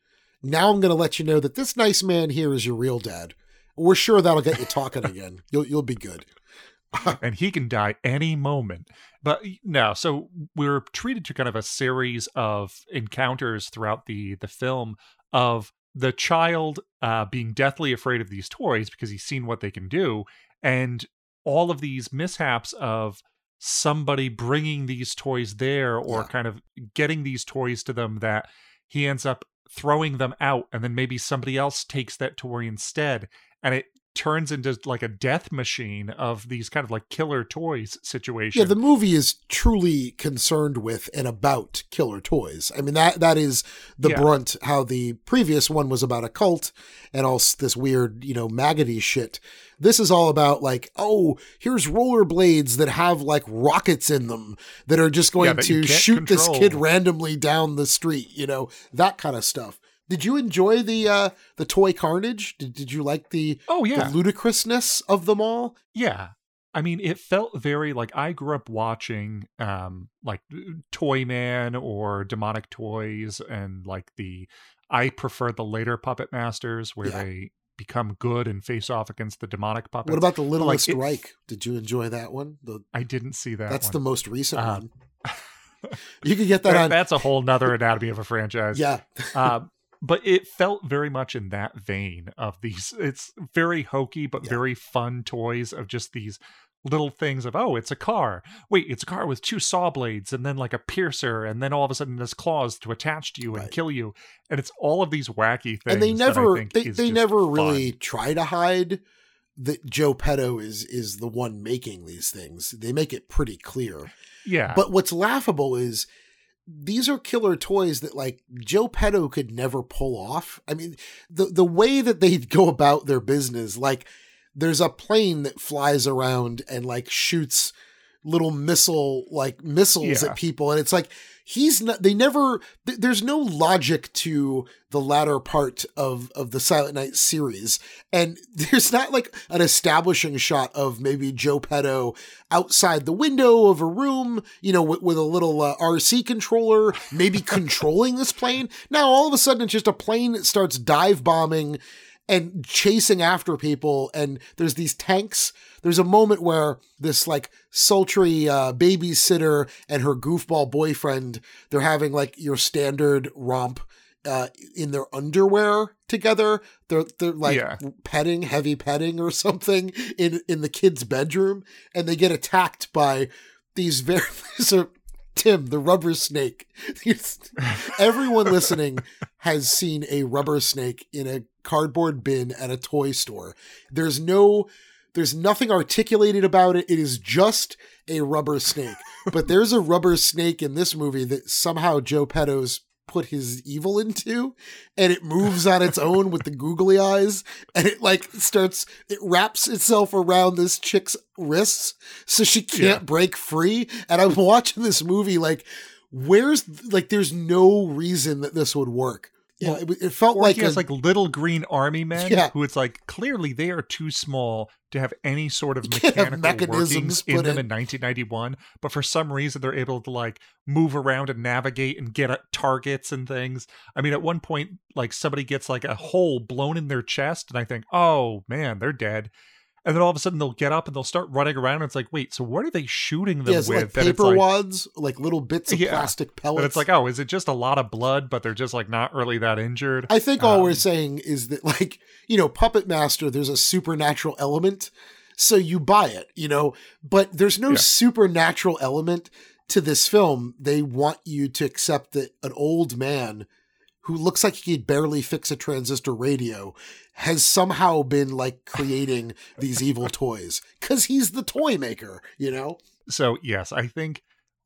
now I'm going to let you know that this nice man here is your real dad. We're sure that'll get you talking again. You'll you'll be good. and he can die any moment. But no, so we're treated to kind of a series of encounters throughout the the film of the child uh, being deathly afraid of these toys because he's seen what they can do, and all of these mishaps of somebody bringing these toys there or kind of getting these toys to them that he ends up throwing them out and then maybe somebody else takes that toy instead and it turns into like a death machine of these kind of like killer toys situation Yeah, the movie is truly concerned with and about killer toys. I mean that that is the Yeah. brunt how the previous one was about a cult and all this weird, you know, maggoty shit. This is all about like, oh, here's rollerblades that have like rockets in them that are just going you to shoot this kid randomly down the street, you know, that kind of stuff. Did you enjoy the uh the toy carnage? Did, did you like the Oh, yeah. the ludicrousness of them all? Yeah. I mean, it felt very like I grew up watching um like Toy Man or Demonic Toys and like the I prefer the later Puppet Masters where Yeah. they become good and face off against the demonic puppets. What about the Littlest like, it- Did you enjoy that one? The I didn't see that. That's one. the most recent Uh, one. You could get that on. That's a whole nother anatomy of a franchise. Yeah. um, but it felt very much in that vein of these. It's very hokey, but very fun toys of just these little things of oh, it's a car. Wait, it's a car with two saw blades and then like a piercer, and then all of a sudden there's claws to attach to you and kill you, and it's all of these wacky things. and they that I never they, they never fun. really try to hide that Joe Petto is is the one making these things. They make it pretty clear. Yeah. But what's laughable is these are killer toys that like Joe Petto could never pull off. I mean, the the way that they go about their business, like there's a plane that flies around and like shoots little missile like missiles Yeah. at people and it's like he's not they never th- there's no logic to the latter part of of the silent night series. And there's not like an establishing shot of maybe joe petto outside the window of a room you know with, with a little uh, rc controller maybe controlling this plane. Now all of a sudden it's just a plane that starts dive bombing and chasing after people and there's these tanks there's a moment where this like sultry uh, babysitter and her goofball boyfriend they're having like your standard romp uh, in their underwear together they're they're like Yeah. petting heavy petting or something in in the kid's bedroom and they get attacked by these very so Tim, the rubber snake. Everyone listening has seen a rubber snake in a cardboard bin at a toy store. There's no there's nothing articulated about it. It is just a rubber snake. but there's a rubber snake in this movie that somehow Joe Petto's put his evil into and it moves on its own with the googly eyes and it like starts it wraps itself around this chick's wrists so she can't Yeah. break free and i'm watching this movie like where's like there's no reason that this would work Yeah, it, it felt like he has like little green army men Yeah. who it's like clearly they are too small to have any sort of mechanical mechanisms workings in them in. in 1991 but for some reason they're able to like move around and navigate and get at targets and things i mean at one point like somebody gets like a hole blown in their chest and i think oh man they're dead and then all of a sudden they'll get up and they'll start running around and it's like wait so what are they shooting them with like paper like- wads, like little bits of Yeah. plastic pellets. but it's like oh is it just a lot of blood but they're just like not really that injured I think all Um, we're saying is that, like, you know, Puppet Master, there's a supernatural element, so you buy it, you know, but there's no Yeah. supernatural element to this film. They want you to accept that an old man who looks like he could barely fix a transistor radio has somehow been like creating these evil toys because he's the toy maker, you know? So yes, I think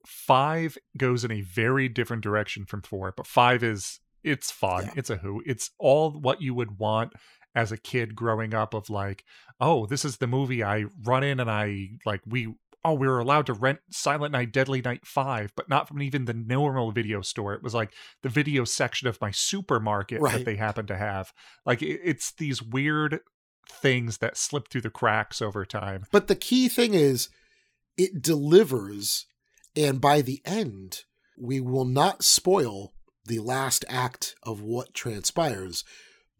five goes in a very different direction from four, but five is it's fun. It's a who. It's all what you would want as a kid growing up of like, oh, this is the movie I run in and I like we oh, we were allowed to rent Silent Night, Deadly Night 5, but not from even the normal video store. It was like the video section of my supermarket Right. that they happened to have. Like it's these weird things that slip through the cracks over time. But the key thing is it delivers, and by the end, we will not spoil the last act of what transpires,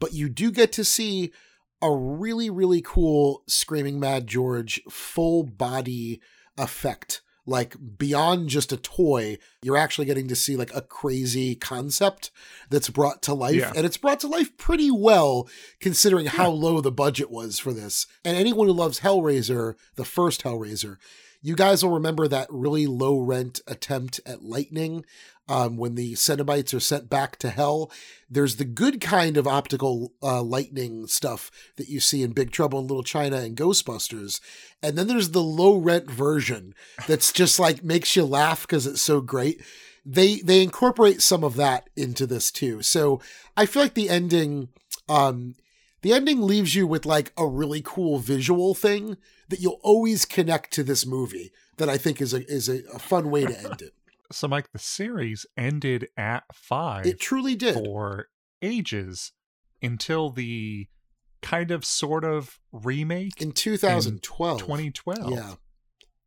but you do get to see a really, really cool Screaming Mad George full body effect. Like beyond just a toy, you're actually getting to see like a crazy concept that's brought to life. Yeah. And it's brought to life pretty well considering how low the budget was for this. And anyone who loves Hellraiser, the first Hellraiser, you guys will remember that really low rent attempt at lightning um, when the Cenobites are sent back to hell. There's the good kind of optical uh, lightning stuff that you see in Big Trouble in Little China and Ghostbusters. And then there's the low rent version that's just like makes you laugh because it's so great. They they incorporate some of that into this too. So I feel like the ending um the ending leaves you with like a really cool visual thing that you'll always connect to this movie that I think is a is a, a fun way to end it. So, Mike, the series ended at five. It truly did. For ages until the kind of sort of remake In 2012. 2012. Yeah.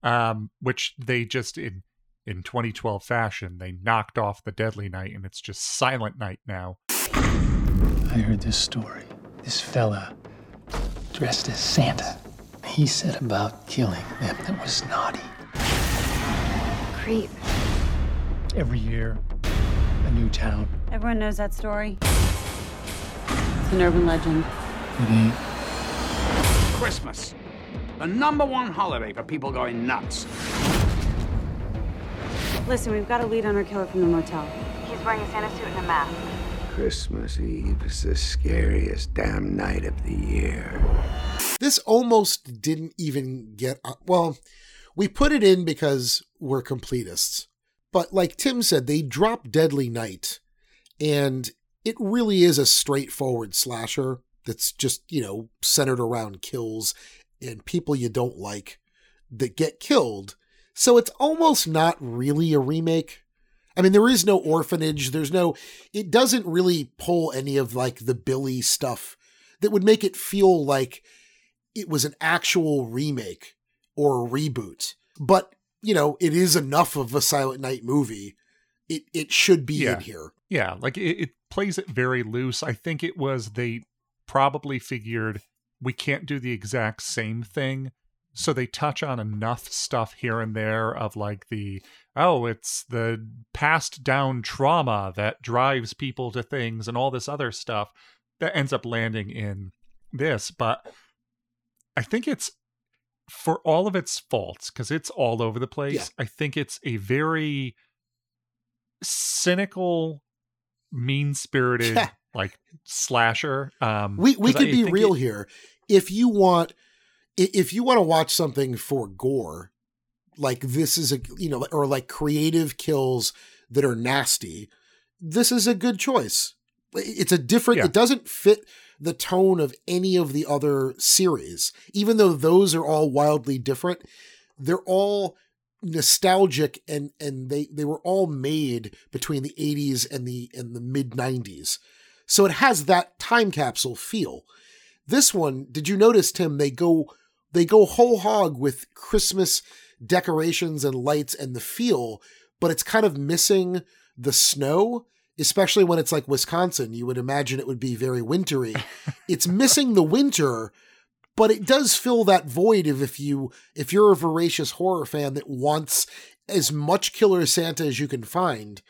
Um, which they just in in 2012 fashion, they knocked off the Deadly Night and it's just Silent Night now. I heard this story. This fella dressed as Santa. He said about killing them that was naughty. Creep. Every year, a new town. Everyone knows that story. It's an urban legend. It ain't. Christmas. The number one holiday for people going nuts. Listen, we've got a lead on our killer from the motel. He's wearing a Santa suit and a mask. Christmas Eve is the scariest damn night of the year. This almost didn't even get uh, well. We put it in because we're completists, but like Tim said, they drop Deadly Night, and it really is a straightforward slasher that's just you know centered around kills and people you don't like that get killed. So it's almost not really a remake. I mean, there is no orphanage. There's no, it doesn't really pull any of like the Billy stuff that would make it feel like it was an actual remake or a reboot. But, you know, it is enough of a Silent Night movie. It, it should be Yeah. in here. Yeah, like it, it plays it very loose. I think it was they probably figured we can't do the exact same thing. So they touch on enough stuff here and there of like the oh, it's the passed down trauma that drives people to things and all this other stuff that ends up landing in this. But I think it's for all of its faults, because it's all over the place, I think it's a very cynical, mean spirited Yeah. like slasher. Um we we 'cause I could be real it- here. If you want, if you want to watch something for gore, like this is a you know, or like creative kills that are nasty, this is a good choice. It's a different. Yeah. It doesn't fit the tone of any of the other series, even though those are all wildly different. They're all nostalgic and and they they were all made between the 80s and the and the mid 90s So it has that time capsule feel. This one, did you notice, Tim? They go they go whole hog with Christmas decorations and lights and the feel, but it's kind of missing the snow, especially when it's like Wisconsin. You would imagine it would be very wintry. it's missing the winter, but it does fill that void of if you if you're a voracious horror fan that wants as much killer Santa as you can find.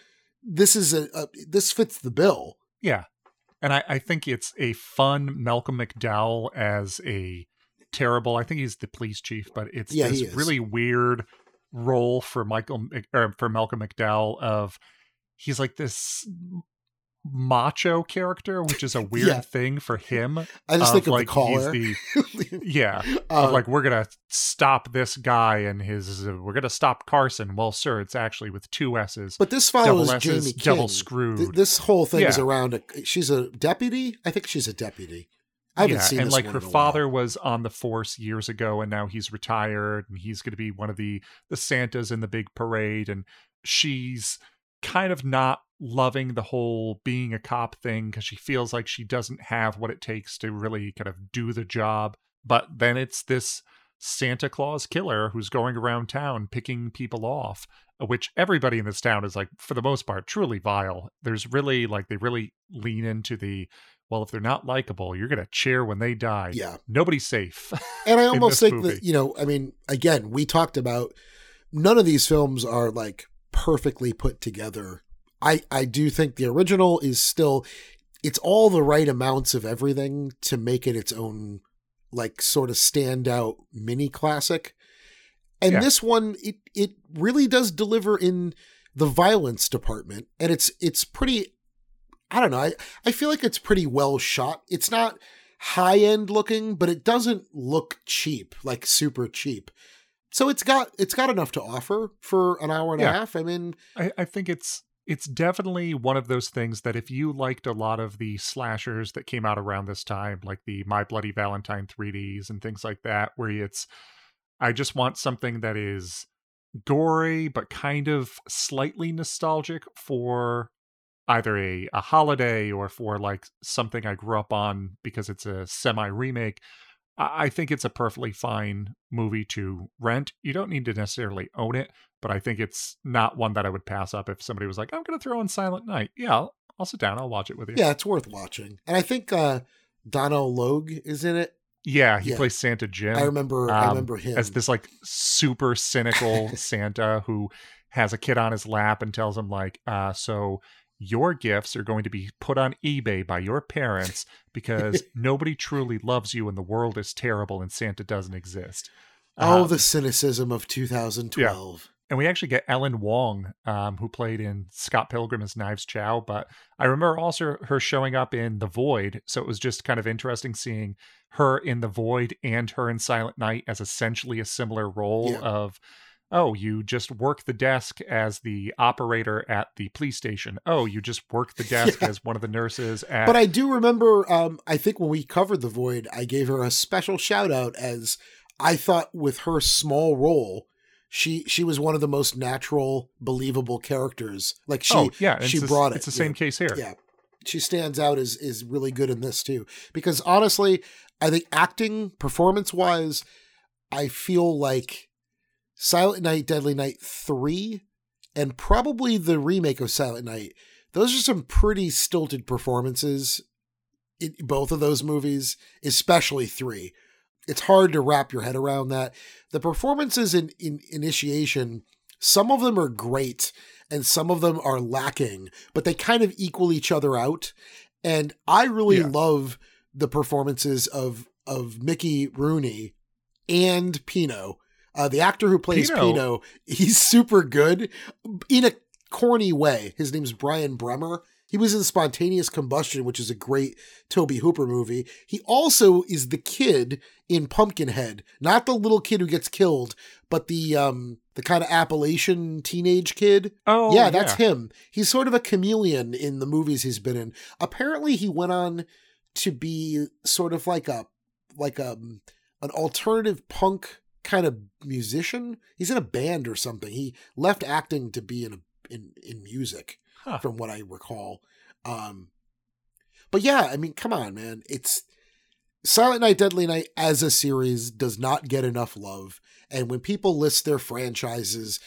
This is a, a this fits the bill. Yeah. And I, I think it's a fun Malcolm McDowell as a terrible. I think he's the police chief, but it's Yeah, this really weird role for Michael or for Malcolm McDowell of he's like this macho character, which is a weird Yeah. thing for him. I just think of the like caller. He's the, yeah, of like we're gonna stop this guy and his. Uh, we're gonna stop Carson. Well, sir, it's actually with two S's. But this Double follows S's, Jaime King. Double screwed. Th- this whole thing is around a she's a deputy. I think she's a deputy. I haven't yeah, seen and like her father was on the force years ago, and now he's retired, and he's going to be one of the the Santas in the big parade, and she's kind of not loving the whole being a cop thing because she feels like she doesn't have what it takes to really kind of do the job. But then it's this Santa Claus killer who's going around town picking people off, which everybody in this town is like, for the most part, truly vile. There's really like they really lean into the well, if they're not likable, you're gonna cheer when they die. Yeah. nobody's safe. And I almost think movie. that, you know, I mean, again, we talked about none of these films are like perfectly put together. I, I do think the original is still, it's all the right amounts of everything to make it its own, like, sort of standout mini classic. And Yeah. this one, it, it really does deliver in the violence department. And it's, it's pretty, I don't know. I, I feel like it's pretty well shot. It's not high end looking, but it doesn't look cheap, like super cheap. So it's got it's got enough to offer for an hour and a half. I mean, I, I think it's it's definitely one of those things that if you liked a lot of the slashers that came out around this time, like the My Bloody Valentine 3Ds and things like that, where it's I just want something that is gory but kind of slightly nostalgic for either a, a holiday or for like something I grew up on because it's a semi remake. I I think it's a perfectly fine movie to rent. You don't need to necessarily own it, but I think it's not one that I would pass up if somebody was like, I'm going to throw in Silent Night. Yeah, I'll, I'll sit down. I'll watch it with you. yeah, it's worth watching. And I think uh Donal Logue is in it. Yeah, he Yeah. plays Santa Jim. I remember- I um, remember him. as this like super cynical Santa who has a kid on his lap and tells him like, uh, so your gifts are going to be put on eBay by your parents because nobody truly loves you and the world is terrible and Santa doesn't exist. Oh, Um, the cynicism of 2012. and we actually get Ellen Wong, um, who played in Scott Pilgrim as Knives Chow. But I remember also her showing up in The Void, so it was just kind of interesting seeing her in The Void and her in Silent Night as essentially a similar role Yeah. of. Oh, you just work the desk as the operator at the police station. Oh, you just work the desk as one of the nurses at. But I do remember, um, I think when we covered The Void, I gave her a special shout out as I thought with her small role, she she was one of the most natural, believable characters. Like she, Oh, yeah, she brought it. it's the same know. case here. Yeah, she stands out as is really good in this too. Because honestly, I think acting performance wise, I feel like Silent Night, Deadly Night three, and probably the remake of Silent Night. Those are some pretty stilted performances in both of those movies, especially three. It's hard to wrap your head around that. The performances in, in Initiation, some of them are great and some of them are lacking, but they kind of equal each other out. And I really Yeah. love the performances of of Mickey Rooney and Pino. Uh, the actor who plays Pino- Pino, he's super good in a corny way. His name's Brian Bremer. He was in Spontaneous Combustion, which is a great Tobe Hooper movie. He also is the kid in Pumpkinhead, not the little kid who gets killed, but the um the kind of Appalachian teenage kid. Oh, yeah, that's yeah. him. He's sort of a chameleon in the movies he's been in. Apparently, he went on to be sort of like a like a an alternative punk kind of musician. He's in a band or something. He left acting to be in a, in in music, Huh. from what I recall. Um, But yeah, I mean, come on, man. It's Silent Night, Deadly Night as a series does not get enough love. And when people list their franchises,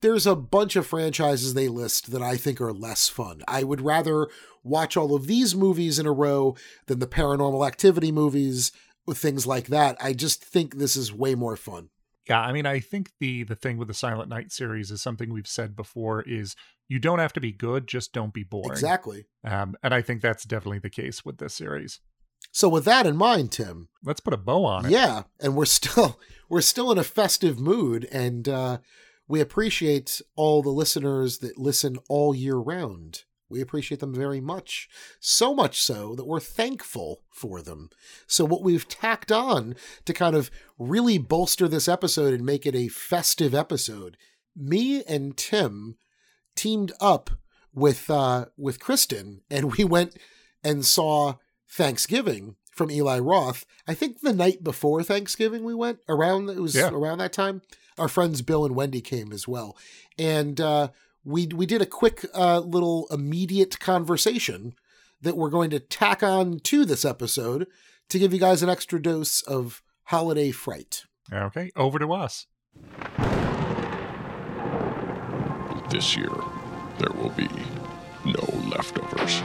there's a bunch of franchises they list that I think are less fun. I would rather watch all of these movies in a row than the paranormal activity movies things like that. I just think this is way more fun. Yeah, I mean, I think the the thing with the Silent Night series is something we've said before is you don't have to be good, just don't be boring. Exactly. Um, and I think that's definitely the case with this series. So with that in mind, Tim, let's put a bow on it. Yeah, and we're still we're still in a festive mood, and uh, we appreciate all the listeners that listen all year round. We appreciate them very much. So much so that we're thankful for them. So, what we've tacked on to kind of really bolster this episode and make it a festive episode, me and Tim teamed up with uh, with Kristen, and we went and saw Thanksgiving from Eli Roth. I think the night before Thanksgiving we went around. It was Yeah. around that time. Our friends Bill and Wendy came as well, and uh, we we did a quick uh, little immediate conversation that we're going to tack on to this episode to give you guys an extra dose of holiday fright. Okay, over to us. This year, there will be no leftovers.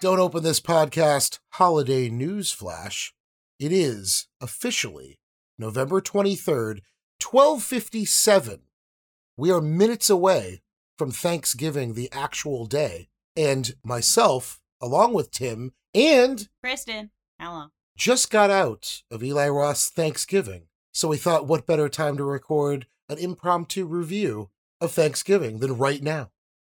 Don't open this podcast holiday news flash. It is officially November 23rd, 1257. We are minutes away from Thanksgiving, the actual day. And myself, along with Tim, and Kristen, hello. just got out of Eli Roth's Thanksgiving. So we thought, what better time to record an impromptu review of Thanksgiving than right now?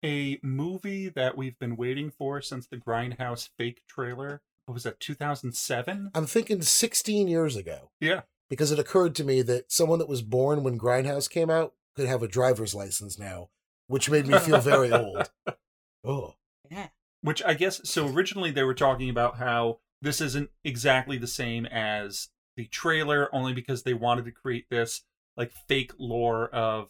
A movie that we've been waiting for since the Grindhouse fake trailer. What was that, 2007? I'm thinking 16 years ago. Yeah. Because it occurred to me that someone that was born when Grindhouse came out could have a driver's license now, which made me feel very old. Oh, Yeah. Which I guess, so originally they were talking about how this isn't exactly the same as the trailer, only because they wanted to create this like fake lore of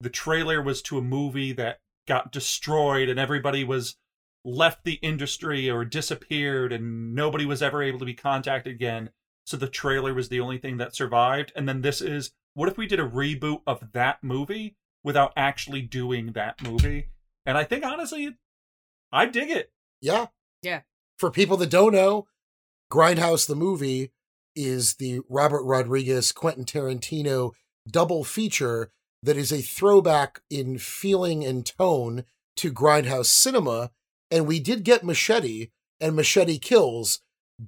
the trailer was to a movie that got destroyed and everybody was left the industry or disappeared and nobody was ever able to be contacted again. So the trailer was the only thing that survived. And then this is what if we did a reboot of that movie without actually doing that movie? And I think honestly, I dig it. yeah. Yeah. For people that don't know, Grindhouse the movie is the Robert Rodriguez Quentin Tarantino double feature that is a throwback in feeling and tone to Grindhouse cinema. And we did get Machete and Machete Kills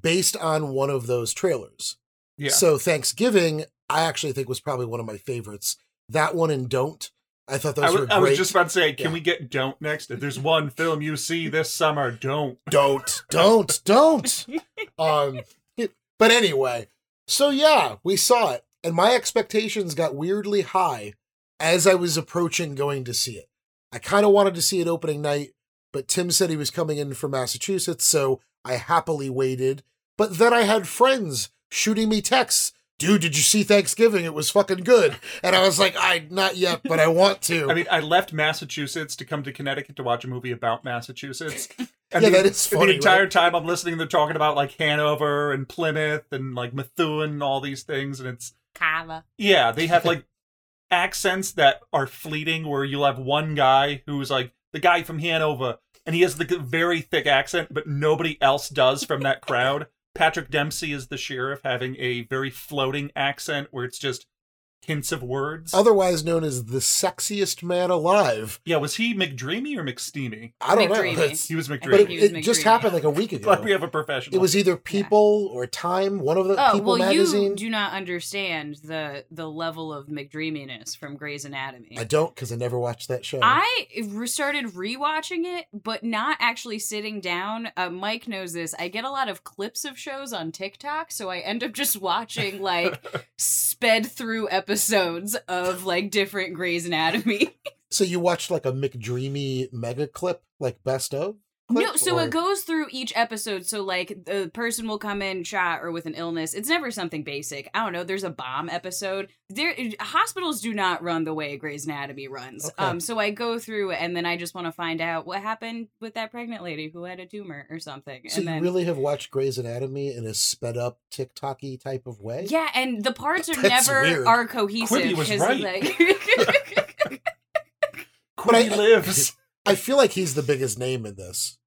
based on one of those trailers. Yeah. So Thanksgiving, I actually think was probably one of my favorites. That one and Don't. I thought those I was, were I was just about to say, can Yeah. we get Don't next? If there's one film you see this summer, Don't. don't don't don't um but anyway so yeah we saw it and my expectations got weirdly high as i was approaching going to see it i kind of wanted to see it opening night but tim said he was coming in from massachusetts so i happily waited but then i had friends shooting me texts dude did you see thanksgiving it was fucking good and i was like i not yet but i want to I mean, I left Massachusetts to come to Connecticut to watch a movie about Massachusetts. And Yeah, the, that is funny, The entire right? time I'm listening, they're talking about like Hanover and Plymouth and like Methuen and all these things. And it's, Kava. yeah, they have like accents that are fleeting where you'll have one guy who's like the guy from Hanover and he has the very thick accent, but nobody else does from that crowd. Patrick Dempsey is the sheriff having a very floating accent where it's just hints of words. otherwise known as the sexiest man alive Yeah, was he McDreamy or McSteamy? I don't know. McDreamy. It's- He was McDreamy. But it, he was it just happened like a week ago. Glad we have a professional. It was either People or Time, one of the Oh People well, magazine. you do not understand the the level of McDreaminess from Grey's Anatomy. I don't because I never watched that show. I re- started rewatching it, but not actually sitting down. Uh, Mike knows this. I get a lot of clips of shows on TikTok, so I end up just watching like sped through episodes of like different Grey's Anatomy. so you watched like a McDreamy mega clip, like best of. No, so or- it goes through each episode. So like the person will come in shot or with an illness. It's never something basic. I don't know. There's a bomb episode. There hospitals do not run the way Grey's Anatomy runs. Okay. Um, so I go through and then I just want to find out what happened with that pregnant lady who had a tumor or something. So and you then really have watched Grey's Anatomy in a sped up TikTok-y type of way? yeah, and the parts are That's never weird. are cohesive. Quibi was 'cause, right. like- But I, lives. I feel like he's the biggest name in this.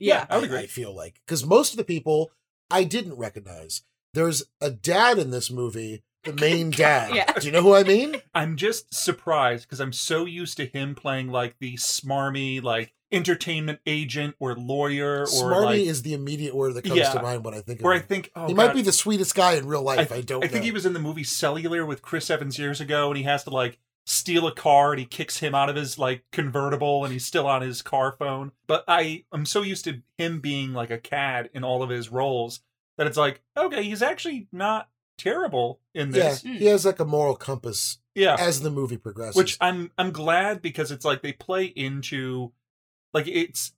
Yeah, I, I feel like because most of the people I didn't recognize. There's a dad in this movie, the main dad. Yeah. Do you know who I mean? I'm just surprised because I'm so used to him playing like the smarmy, like entertainment agent or lawyer or Smarmy like is the immediate word that comes Yeah. to mind when I think of Where I him. think oh, he might be the sweetest guy in real life. I, don't. I think he was in the movie Cellular with Chris Evans years ago, and he has to like steal a car, and he kicks him out of his like convertible, and he's still on his car phone. But I I'm so used to him being like a cad in all of his roles that it's like, okay, he's actually not terrible in this. Yeah, he has like a moral compass. Yeah. as the movie progresses. Which I'm I'm glad because it's like they play into like it's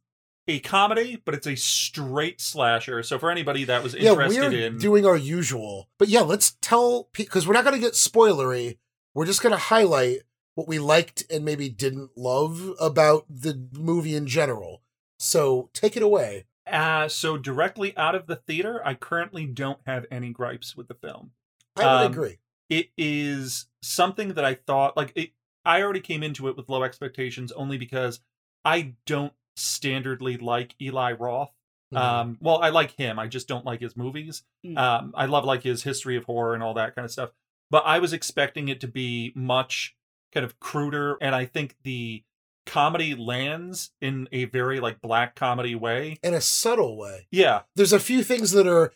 a comedy, but it's a straight slasher. So for anybody that was yeah, interested we're in doing our usual. But yeah, let's tell because we're not going to get spoilery. We're just going to highlight what we liked and maybe didn't love about the movie in general. So take it away. Uh, so directly out of the theater, I currently don't have any gripes with the film. I would Um, agree. It is something that I thought like it. I already came into it with low expectations only because I don't standardly like Eli Roth. Mhm. Um, well, I like him. I just don't like his movies. Mm. Um, I love like his history of horror and all that kind of stuff. But I was expecting it to be much kind of cruder, and I think the comedy lands in a very like black comedy way. In a subtle way. Yeah, There's a few things that are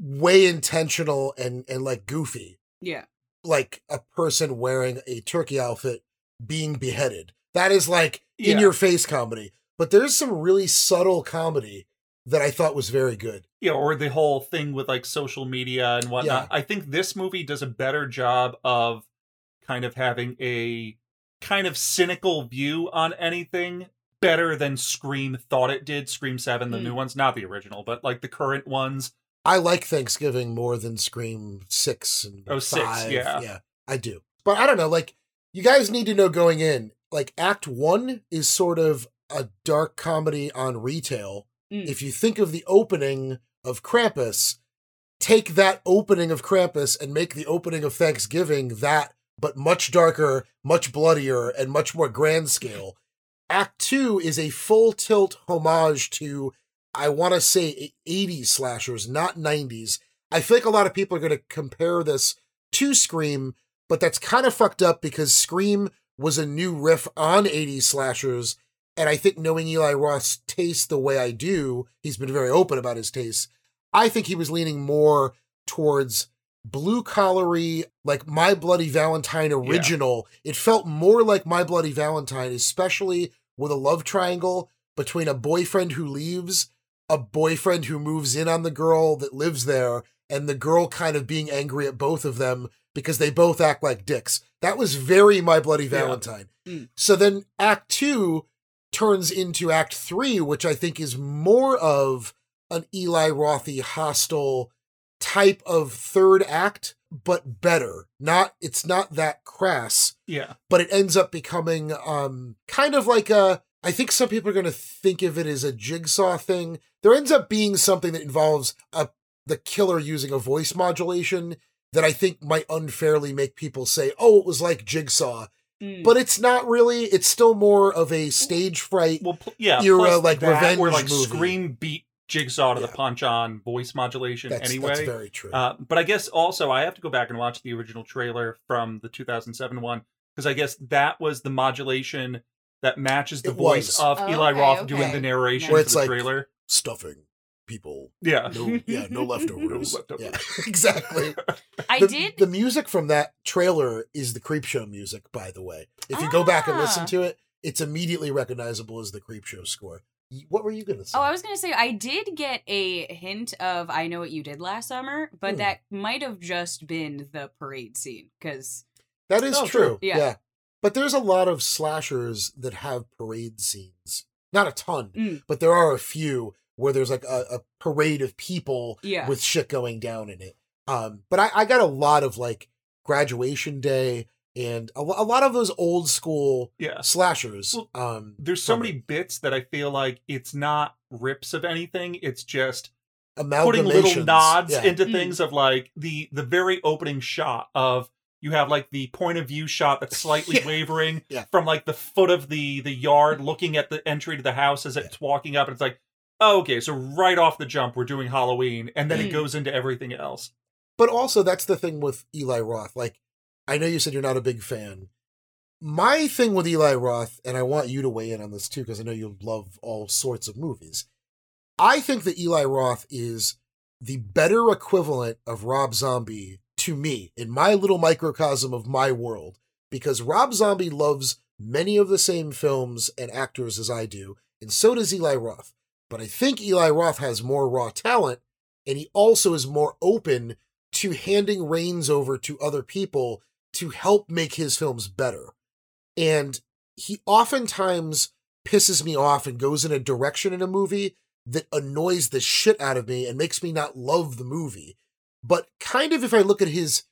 way intentional and and like goofy. yeah. Like a person wearing a turkey outfit being beheaded. That is like in Yeah. your face comedy. But there's some really subtle comedy that I thought was very good. yeah, or the whole thing with like social media and whatnot. I think this movie does a better job of kind of having a kind of cynical view on anything better than Scream thought it did. Scream 7, the Mm. new ones, not the original, but like the current ones. I like Thanksgiving more than Scream six and Oh, six, five. yeah. yeah, I do. But I don't know. Like you guys need to know going in. Like Act One is sort of a dark comedy on retail. Mm. If you think of the opening of Krampus, take that opening of Krampus and make the opening of Thanksgiving that, but much darker, much bloodier, and much more grand scale. Act Two is a full tilt homage to I want to say 80s slashers, not 90s. I feel like a lot of people are going to compare this to Scream, but that's kind of fucked up because Scream was a new riff on 80s slashers. And I think knowing Eli Roth's taste the way I do, he's been very open about his taste. I think he was leaning more towards blue collary, like My Bloody Valentine original. It felt more like My Bloody Valentine, especially with a love triangle between a boyfriend who leaves, a boyfriend who moves in on the girl that lives there, and the girl kind of being angry at both of them because they both act like dicks. That was very My Bloody Valentine. Mm. So then Act Two turns into Act Three, which I think is more of an Eli Rothy Hostel type of third act, but better. Not it's not that crass, Yeah. but it ends up becoming um kind of like a I think some people are going to think of it as a jigsaw thing. There ends up being something that involves a the killer using a voice modulation that I think might unfairly make people say, "Oh, it was like Jigsaw." Mm. But it's not really. It's still more of a stage fright well yeah, era, plus like that, revenge where like movie. Scream beat Jigsaw to the punch on voice modulation That's- anyway. that's very true. Uh, but I guess also I have to go back and watch the original trailer from the 2007 one because I guess that was the modulation that matches the It voice was. of Oh, Eli okay, Roth doing the narration Where for it's the like trailer. stuffing people. Yeah. No, yeah, no leftovers. No leftovers. Yeah, exactly. I the, did- The music from that trailer is the Creepshow music, by the way. If you go back and listen Ah. to it, it's immediately recognizable as the Creepshow score. What were you going to say? Oh, I was gonna say I did get a hint of I know what you did last summer, but Hmm. that might have just been the parade scene because That is Oh, true. true. Yeah. Yeah. But there's a lot of slashers that have parade scenes. not a ton, Mm. but there are a few where there's like a, a parade of people Yeah. with shit going down in it. Um, but I, I got a lot of like graduation day and a, a lot of those old school Yeah. slashers. um, There's so from many bits that I feel like it's not rips of anything. It's just putting little nods Yeah. into Mm. things of like the the very opening shot of you have like the point of view shot that's slightly Yeah. wavering Yeah. from like the foot of the the yard looking at the entry to the house as it's walking up and it's like oh, okay so right off the jump we're doing halloween and then it Mm. goes into everything else But also, that's the thing with Eli Roth. Like, I know you said you're not a big fan. My thing with Eli Roth, and I want you to weigh in on this too, because I know you love all sorts of movies. I think that Eli Roth is the better equivalent of Rob Zombie to me in my little microcosm of my world, because Rob Zombie loves many of the same films and actors as I do, and so does Eli Roth. But I think Eli Roth has more raw talent, and he also is more open to handing reins over to other people to help make his films better. And he oftentimes pisses me off and goes in a direction in a movie that annoys the shit out of me and makes me not love the movie. But kind of if I look at his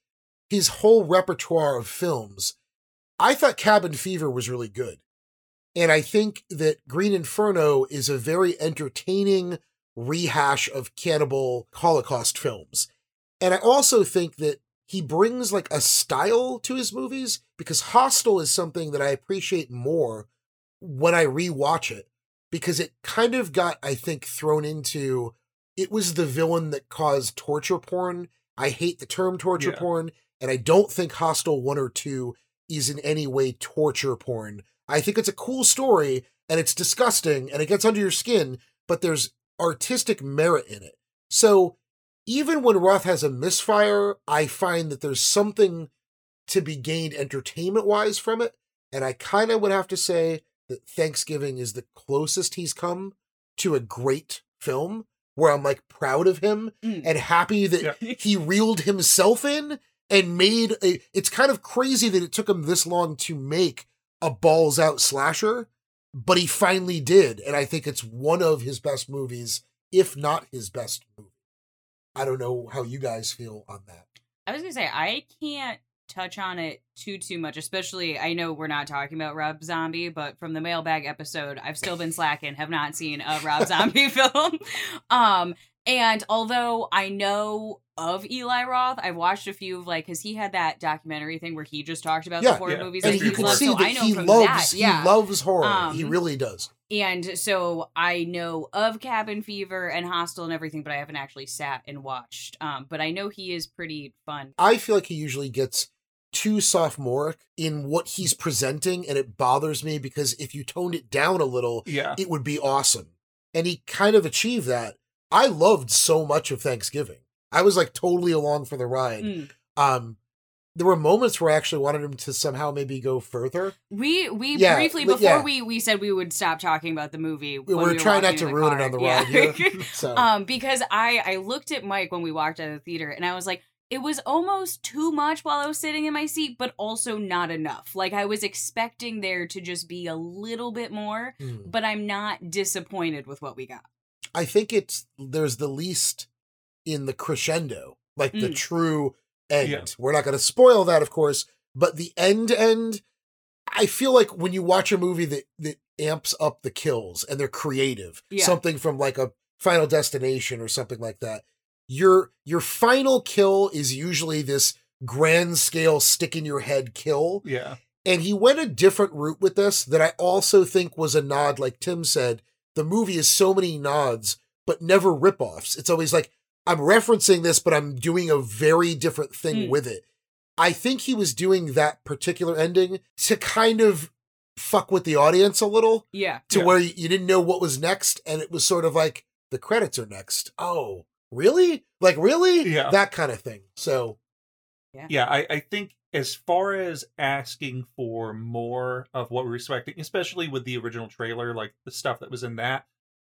his whole repertoire of films, I thought Cabin Fever was really good. And I think that Green Inferno is a very entertaining rehash of cannibal Holocaust films. And I also think that he brings like a style to his movies because Hostel is something that I appreciate more when I rewatch it because it kind of got, I think, thrown into it was the villain that caused torture porn. I hate the term torture Yeah. porn, and I don't think Hostel 1 or 2 is in any way torture porn. I think it's a cool story and it's disgusting and it gets under your skin, but there's artistic merit in it. So even when Roth has a misfire, I find that there's something to be gained entertainment wise from it. And I kind of would have to say that Thanksgiving is the closest he's come to a great film where I'm like proud of him Mm. and happy that he reeled himself in and made a. It's kind of crazy that it took him this long to make a balls out slasher, but he finally did. And I think it's one of his best movies, if not his best movie. I don't know how you guys feel on that. I was gonna say I can't touch on it too too much, especially I know we're not talking about Rob Zombie, but from the mailbag episode, I've still been slacking, have not seen a Rob Zombie film. Um and although I know of Eli Roth, I've watched a few of like because he had that documentary thing where he just talked about the horror movies and that you he can loves. see So that I know he loves that, yeah. he loves horror. he Um, really does. And so I know of Cabin Fever and Hostel and everything, but I haven't actually sat and watched. Um, but I know he is pretty fun. I feel like he usually gets too sophomoric in what he's presenting, and it bothers me because if you toned it down a little, Yeah. it would be awesome. And he kind of achieved that. I loved so much of Thanksgiving. I was like totally along for the ride. Mm. Um, there were moments where I actually wanted him to somehow maybe go further. We we Yeah, briefly before yeah. we we said we would stop talking about the movie. We were we trying not to in ruin it on the Yeah. ride here. So um, because I I looked at Mike when we walked out of the theater, and I was like, it was almost too much while I was sitting in my seat, but also not enough. Like I was expecting there to just be a little bit more, Mm. but I'm not disappointed with what we got. I think it's there's the least in the crescendo, like the Mm. true end. Yeah. We're not going to spoil that, of course, but the end end. I feel like when you watch a movie that that amps up the kills and they're creative, Yeah. something from like a Final Destination or something like that. Your your final kill is usually this grand scale stick in your head kill. Yeah. And he went a different route with this that I also think was a nod, like Tim said. The movie is so many nods, but never ripoffs. It's always like, I'm referencing this, but I'm doing a very different thing Mm. with it. I think he was doing that particular ending to kind of fuck with the audience a little, Yeah. to Yeah. where you you didn't know what was next. And it was sort of like, the credits are next. Oh, really? Like, really? Yeah. That kind of thing. So, Yeah. yeah I, I think as far as asking for more of what we're expecting especially with the original trailer like the stuff that was in that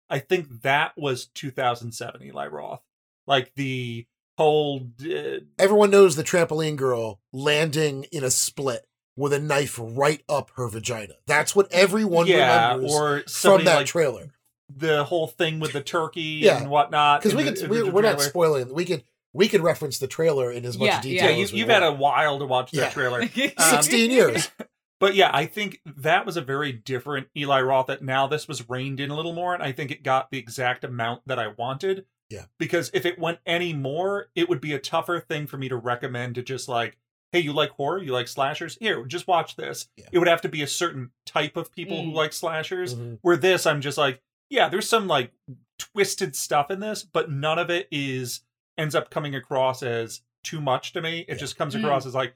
i think that was 2007 eli roth like the whole uh, everyone knows the trampoline girl landing in a split. with a knife right up her vagina. That's what everyone yeah, remembers or from that like trailer. The whole thing with the turkey Yeah. and whatnot. Because we could, we're, we're not spoiling. We could we could reference the trailer in as much yeah, detail. Yeah, you, as we you've want. had a while to watch that Yeah. trailer. Um, 16 years. But yeah, I think that was a very different Eli Roth. That now this was reined in a little more, and I think it got the exact amount that I wanted. Yeah. Because if it went any more, it would be a tougher thing for me to recommend to just like, hey, you like horror, you like slashers? Here, just watch this. It would have to be a certain type of people who Mm. like slashers. Mm-hmm. Where this, I'm just like, yeah, there's some like twisted stuff in this, but none of it is ends up coming across as too much to me. It just comes Mm. across as like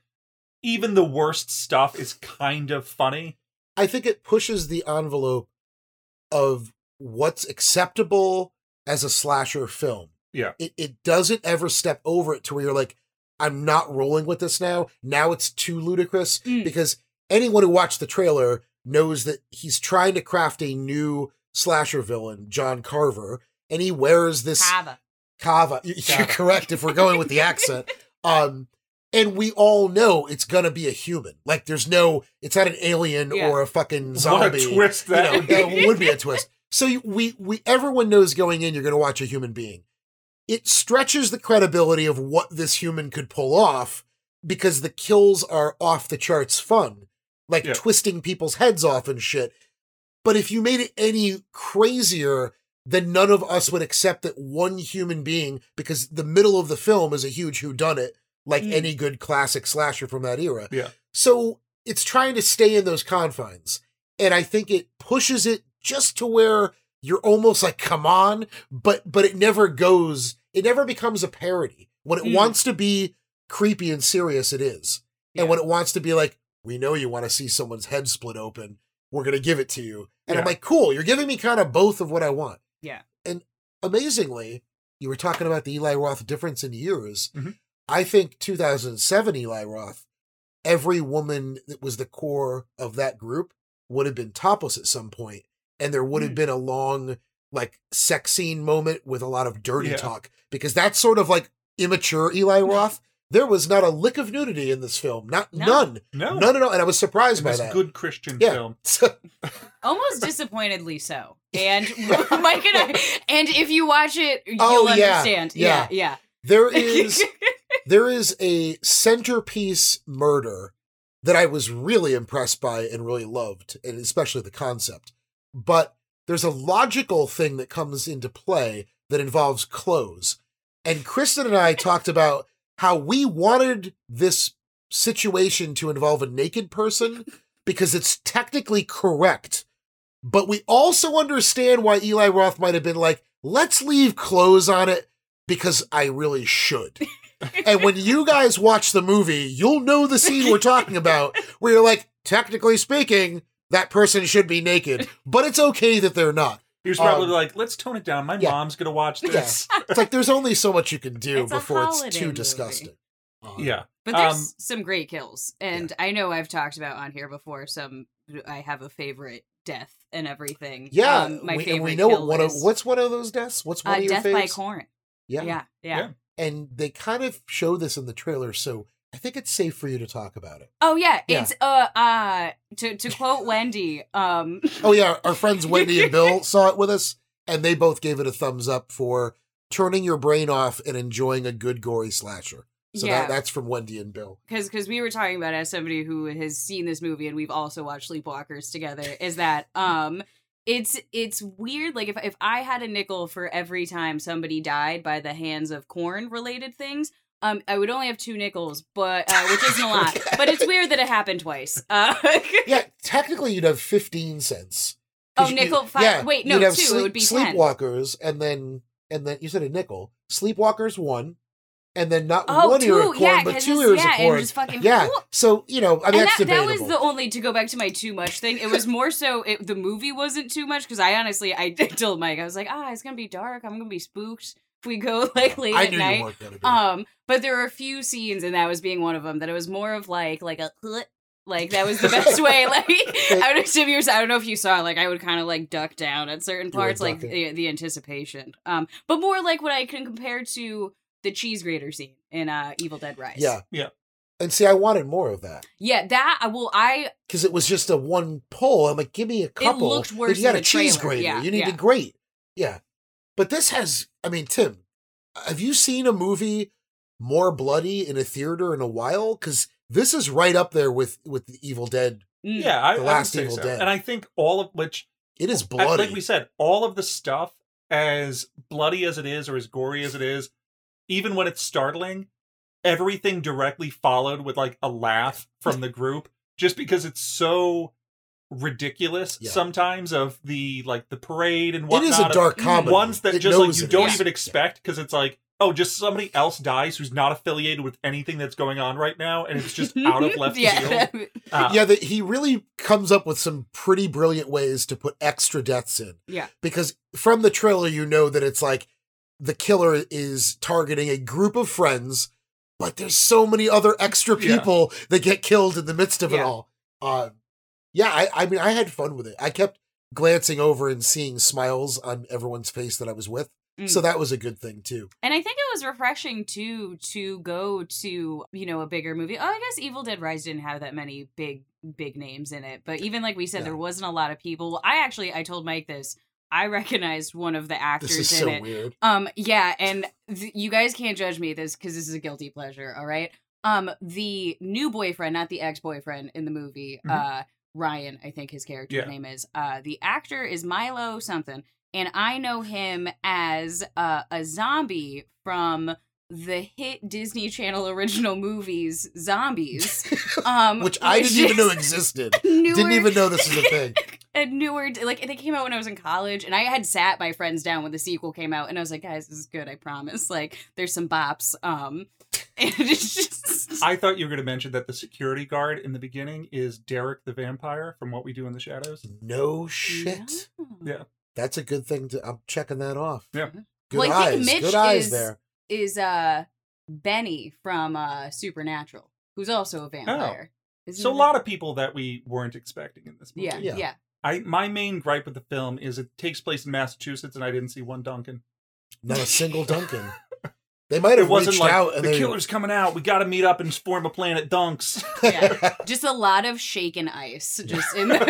even the worst stuff is kind of funny. I think it pushes the envelope of what's acceptable as a slasher film. Yeah. It it doesn't ever step over it to where you're like, I'm not rolling with this now. Now it's too ludicrous because anyone who watched the trailer knows that he's trying to craft a new slasher villain, John Carver, and he wears this Kava. Kava. You- You're correct if we're going with the accent. Um, and we all know it's gonna be a human. Like there's no, it's not an alien Yeah. or a fucking What a zombie. twist that You would know, be. that would be a twist. So we we everyone knows going in, you're gonna watch a human being. It stretches the credibility of what this human could pull off because the kills are off the charts fun, like Yeah. twisting people's heads off and shit. But if you made it any crazier, then none of us would accept that one human being, because the middle of the film is a huge who done it like Mm. any good classic slasher from that era. Yeah. So it's trying to stay in those confines. And I think it pushes it just to where you're almost like, come on, but but it never goes, it never becomes a parody. When it Mm. wants to be creepy and serious, it is. And when it wants to be like, we know you want to see someone's head split open, we're gonna give it to you. And I'm like, cool, you're giving me kind of both of what I want. Yeah. And amazingly, you were talking about the Eli Roth difference in years. Mhm. I think 2007 Eli Roth, every woman that was the core of that group would have been topless at some point, and there would have Mm. been a long like sex scene moment with a lot of dirty Yeah. talk because that's sort of like immature Eli Roth. There was not a lick of nudity in this film, not No. none, No. none at all, and I was surprised In by this that. good Christian Yeah. film. Almost disappointedly so. And Mike and I, and if you watch it, you'll Oh, yeah. understand. Yeah. Yeah, yeah. There is there is a centerpiece murder that I was really impressed by and really loved, and especially the concept. But there's a logical thing that comes into play that involves clothes. And Kristen and I talked about how we wanted this situation to involve a naked person because it's technically correct. But we also understand why Eli Roth might have been like, let's leave clothes on it because I really should. and when you guys watch the movie, you'll know the scene we're talking about where you're like, technically speaking, that person should be naked, but it's okay that they're not. He was probably Um, like, let's tone it down. My yeah. mom's gonna watch yeah. this. It's like there's only so much you can do It's before it's too movie. disgusting. yeah. But there's Um, some great kills, and I know I've talked about on here before. Some I have a favorite death and everything. Yeah, um, my we, favorite and we know kill what one of what's one of those deaths. What's one uh, of your death by faves? corn. Yeah. yeah, yeah. And they kind of show this in the trailer, so I think it's safe for you to talk about it. Oh yeah, Yeah. it's uh uh to to quote Wendy, um Oh yeah, our friends Wendy and Bill saw it with us, and they both gave it a thumbs up for turning your brain off and enjoying a good gory slasher. So Yeah. that, that's from Wendy and Bill. because because we were talking about as somebody who has seen this movie and we've also watched Sleepwalkers together is that um it's it's weird like if if I had a nickel for every time somebody died by the hands of corn related things um I would only have two nickels but uh, which isn't a lot but it's weird that it happened twice uh Yeah, technically you'd have fifteen cents. Oh, you- nickel, five- wait, no, two, it would be 10. Sleepwalkers, and then and then you said a nickel. Sleepwalkers one, and then not Oh, one ear of two, corn, yeah, but two ears yeah, of corn. just fucking- yeah. So you know, I mean, that, that was the only to go back to my too much thing. It was more so it, the movie wasn't too much because I honestly I told Mike I was like ah it's gonna be dark I'm gonna be spooked we go like late I at knew night. weren't gonna. Um, but there were a few scenes and that was being one of them that it was more of like like a like that was the best way. Like I don't know if you I don't know if you saw like I would kind of like duck down at certain parts like the, the anticipation. Um, but more like what I can compare to the cheese grater scene in uh Evil Dead Rise. Yeah. Yeah. And see, I wanted more of that Yeah, that I will. I because it was just a one pull. I'm like, give me a couple. looked worse If you got in a the cheese trailer. grater. Yeah, you need yeah. to grate. Yeah, but this has. I mean, Tim, have you seen a movie more bloody in a theater in a while? Because this is right up there with with the Evil Dead. Mm. Yeah, I, the I last say Evil so. Dead. and I think all of which it is bloody. Like we said, all of the stuff, as bloody as it is or as gory as it is, even when it's startling, everything directly followed with like a laugh from the group, just because it's so ridiculous Yeah. sometimes of the like the parade and It whatnot. is a of dark comedy. Ones that It just like you it don't is. even expect because it's like. Oh, just somebody else dies who's not affiliated with anything that's going on right now, and it's just out of left Yeah. field. Uh, yeah, that he really comes up with some pretty brilliant ways to put extra deaths in. Yeah. Because from the trailer, you know that it's like the killer is targeting a group of friends, but there's so many other extra Yeah. people that get killed in the midst of it all. Uh, yeah, I, I mean, I had fun with it. I kept glancing over and seeing smiles on everyone's face that I was with. So Mm. that was a good thing too. And I think it was refreshing too to go to, you know, a bigger movie. Oh, I guess Evil Dead Rise didn't have that many big big names in it. But even like we said, Yeah. there wasn't a lot of people. Well, I actually I told Mike this. I recognized one of the actors This is in so it. weird. Um yeah, and th- you guys can't judge me this cuz this is a guilty pleasure, all right? Um the new boyfriend, not the ex-boyfriend in the movie, Mhm. uh Ryan, I think his character's Yeah. name is. Uh the actor is Milo something and I know him as uh, a zombie from the hit Disney Channel original movies Zombies, um, Which I which didn't even know existed. newer- Didn't even know this was a thing. a newer like they came out when I was in college and I had sat my friends down when the sequel came out and I was like guys this is good I promise like there's some bops um and it's just I thought you were going to mention that the security guard in the beginning is Derek the vampire from What We Do in the Shadows. No shit. Yeah. That's a good thing to. I'm checking that off. Yeah. Good well, I eyes. think Mitch good eyes is there. is uh Benny from uh Supernatural who's also a vampire Isn't So a it? lot of people that we weren't expecting in this movie. yeah yeah, I my main gripe with the film is it takes place in Massachusetts and I didn't see one Dunkin'. Not a single Dunkin'. They might have it wasn't reached like out and the they. killer's coming out. We got to meet up and form a plan at Dunks. yeah. just a lot of shaken ice just in the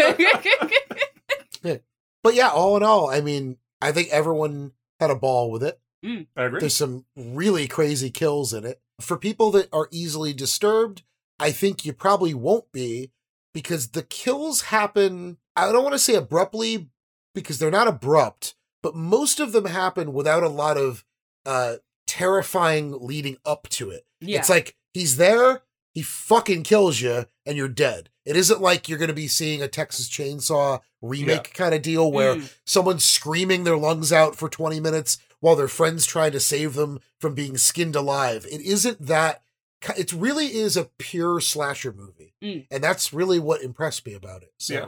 But yeah, all in all, I mean, I think everyone had a ball with it. Mm. I agree. There's some really crazy kills in it. For people that are easily disturbed, I think you probably won't be because the kills happen, I don't want to say abruptly because they're not abrupt, but most of them happen without a lot of uh terrifying leading up to it. Yeah. It's like he's there, he fucking kills you, and you're dead. It isn't like you're going to be seeing a Texas Chainsaw remake kind of deal where Mm. someone's screaming their lungs out for 20 minutes while their friends try to save them from being skinned alive. It isn't that. It really is a pure slasher movie. Mm. And that's really what impressed me about it. So Yeah.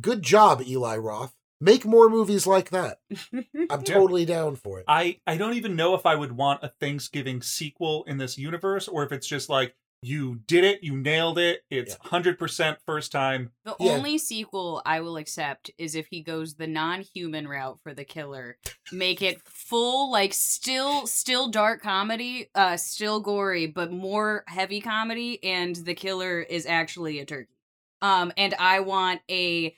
good job, Eli Roth. Make more movies like that. I'm Yeah. totally down for it. I I don't even know if I would want a Thanksgiving sequel in this universe or if it's just like you did it, you nailed it, it's 100% first time. The Yeah. only sequel I will accept is if he goes the non-human route for the killer. Make it full like still still dark comedy, uh still gory, but more heavy comedy and the killer is actually a turkey. Um and I want a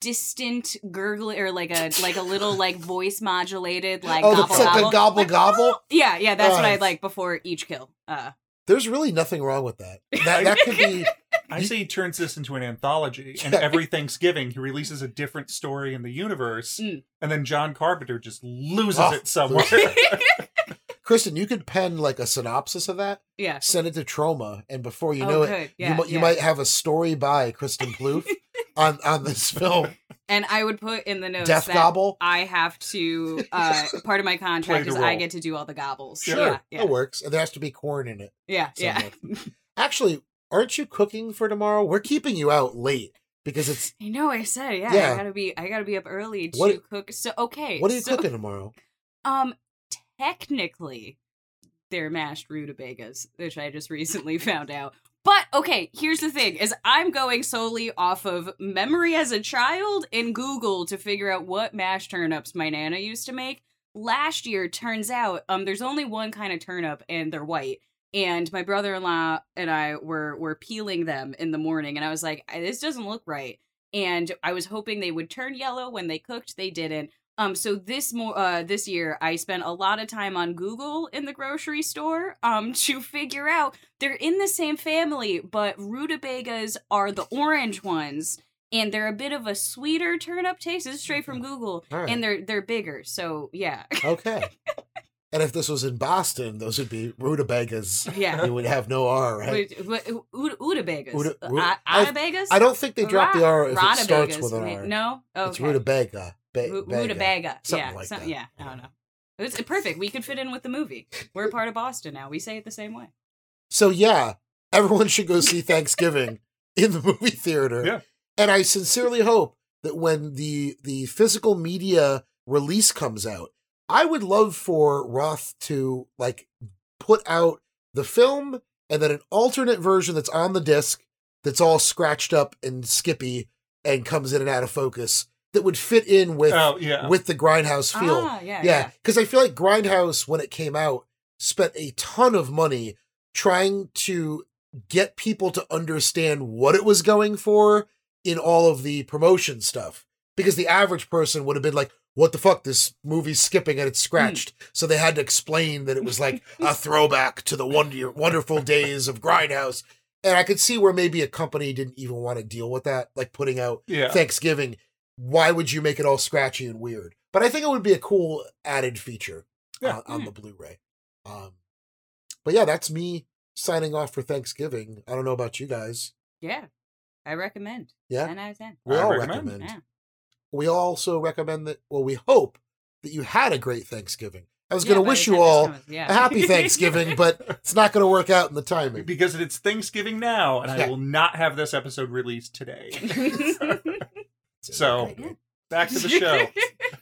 distant gurgling or like a like a little like voice modulated like oh, gobble that's like gobble. a gobble gobble. Yeah, yeah, that's what Uh, I'd like before each kill. Uh There's really nothing wrong with that. That that could be. I say he turns this into an anthology, and every Thanksgiving he releases a different story in the universe, Mm. and then John Carpenter just loses Oh, it somewhere. Kristen, you could pen like a synopsis of that. Yeah. Send it to Troma, and before you Oh, know good. it, Yeah, you, mi- you yeah. might have a story by Kristen Plouffe on on this film. And I would put in the notes Death that gobble? I have to. Uh, part of my Play contract the is I role. get to do all the gobbles. Sure, Yeah, yeah, that works. And there has to be corn in it. yeah, yeah. somewhere. Actually, aren't you cooking for tomorrow? We're keeping you out late because it's. I know. I said, yeah, Yeah. I gotta be. I gotta be up early to What- cook. So okay. What are you so, cooking tomorrow? Um, technically, they're mashed rutabagas, which I just recently found out. But okay, here's the thing: is I'm going solely off of memory as a child and Google to figure out what mashed turnips my nana used to make. Last year, turns out, um, there's only one kind of turnip, and they're white. and my brother-in-law and I were were peeling them in the morning and I was like this doesn't look right and I was hoping they would turn yellow when they cooked they didn't um so this more uh this year I spent a lot of time on Google in the grocery store um to figure out they're in the same family but rutabagas are the orange ones and they're a bit of a sweeter turnip taste. This is straight from Google, All right. and they're they're bigger. So yeah, Okay. and if this was in Boston, those would be rutabagas. Yeah. You would have no R, right? Wait, what- Uda- Utabagas, Uda- Uh, I- I don't think they drop the R if it starts with an R. No, okay. It's rutabaga. Ba- Ru- baga. Rutabaga, Something yeah, like some- that. yeah. I don't know. It's perfect. We could fit in with the movie. We're a part of Boston now. We say it the same way. So yeah, everyone should go see Thanksgiving in the movie theater. Yeah. And I sincerely hope that when the the physical media release comes out, I would love for Roth to like put out the film and then an alternate version that's on the disc that's all scratched up and skippy and comes in and out of focus that would fit in with Oh, yeah. with the Grindhouse feel. Ah, yeah, yeah. yeah. Because I feel like Grindhouse, when it came out, spent a ton of money trying to get people to understand what it was going for in all of the promotion stuff. Because the average person would have been like, what the fuck? This movie's skipping and it's scratched. So they had to explain that it was like a throwback to the wonder- wonderful days of Grindhouse. And I could see where maybe a company didn't even want to deal with that, like putting out Yeah. Thanksgiving. Why would you make it all scratchy and weird? But I think it would be a cool added feature Yeah. on, on the Blu-ray. Um, but yeah, that's me signing off for Thanksgiving. I don't know about you guys. Yeah, I recommend. Yeah? ten out of ten. We all recommend. Yeah. We also recommend that. Well, we hope that you had a great Thanksgiving. I was Yeah, going to wish you all comes- yeah. a happy Thanksgiving, but it's not going to work out in the timing. Because it's Thanksgiving now, and I will not have this episode released today. so, back to the show.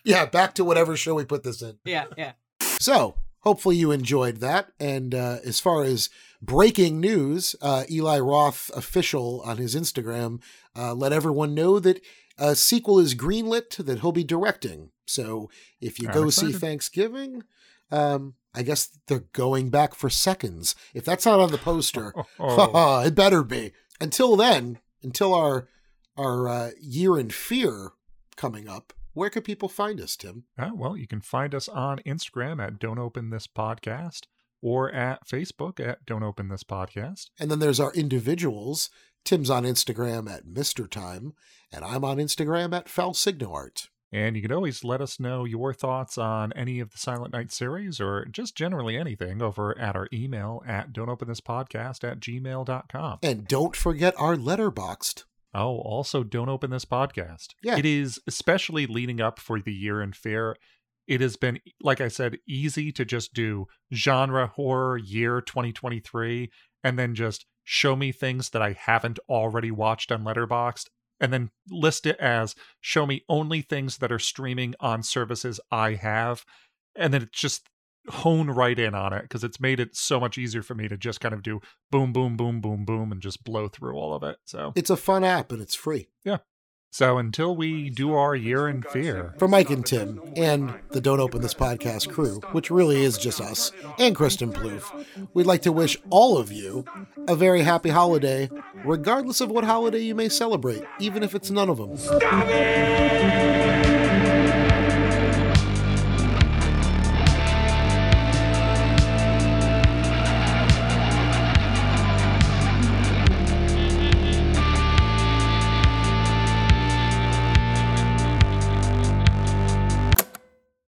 Yeah, back to whatever show we put this in. yeah, yeah. So, hopefully you enjoyed that. And uh, as far as breaking news, uh, Eli Roth official on his Instagram uh, let everyone know that a sequel is greenlit that he'll be directing. So, if you I'm go see. Thanksgiving, um, I guess they're going back for seconds. If that's not on the poster, Oh. it better be. Until then, until our our uh, year in fear coming up, where could people find us, Tim? Uh, well, you can find us on Instagram at Don't Open This Podcast or at Facebook at Don't Open This Podcast. And then there's our individuals. Tim's on Instagram at Mr. Time, and I'm on Instagram at FalSignoArt. And you can always let us know your thoughts on any of the Silent Night series or just generally anything over at our email at Don't Open This Podcast at gmail.com. And don't forget our Letterboxd. Oh, also don't open this podcast. Yeah. It is especially leading up for the year in fair. It has been, like I said, easy to just do genre horror year 2023 and then just show me things that I haven't already watched on Letterboxd and then list it as show me only things that are streaming on services I have. And then it just hone right in on it because it's made it so much easier for me to just kind of do boom, boom, boom, boom, boom, and just blow through all of it. So It's a fun app and it's free. yeah. So until we do our year in fear, For Mike and Tim and the Don't Open This Podcast crew, which really is just us, and Kristen Plouffe, we'd like to wish all of you a very happy holiday, regardless of what holiday you may celebrate, even if it's none of them. Stop it!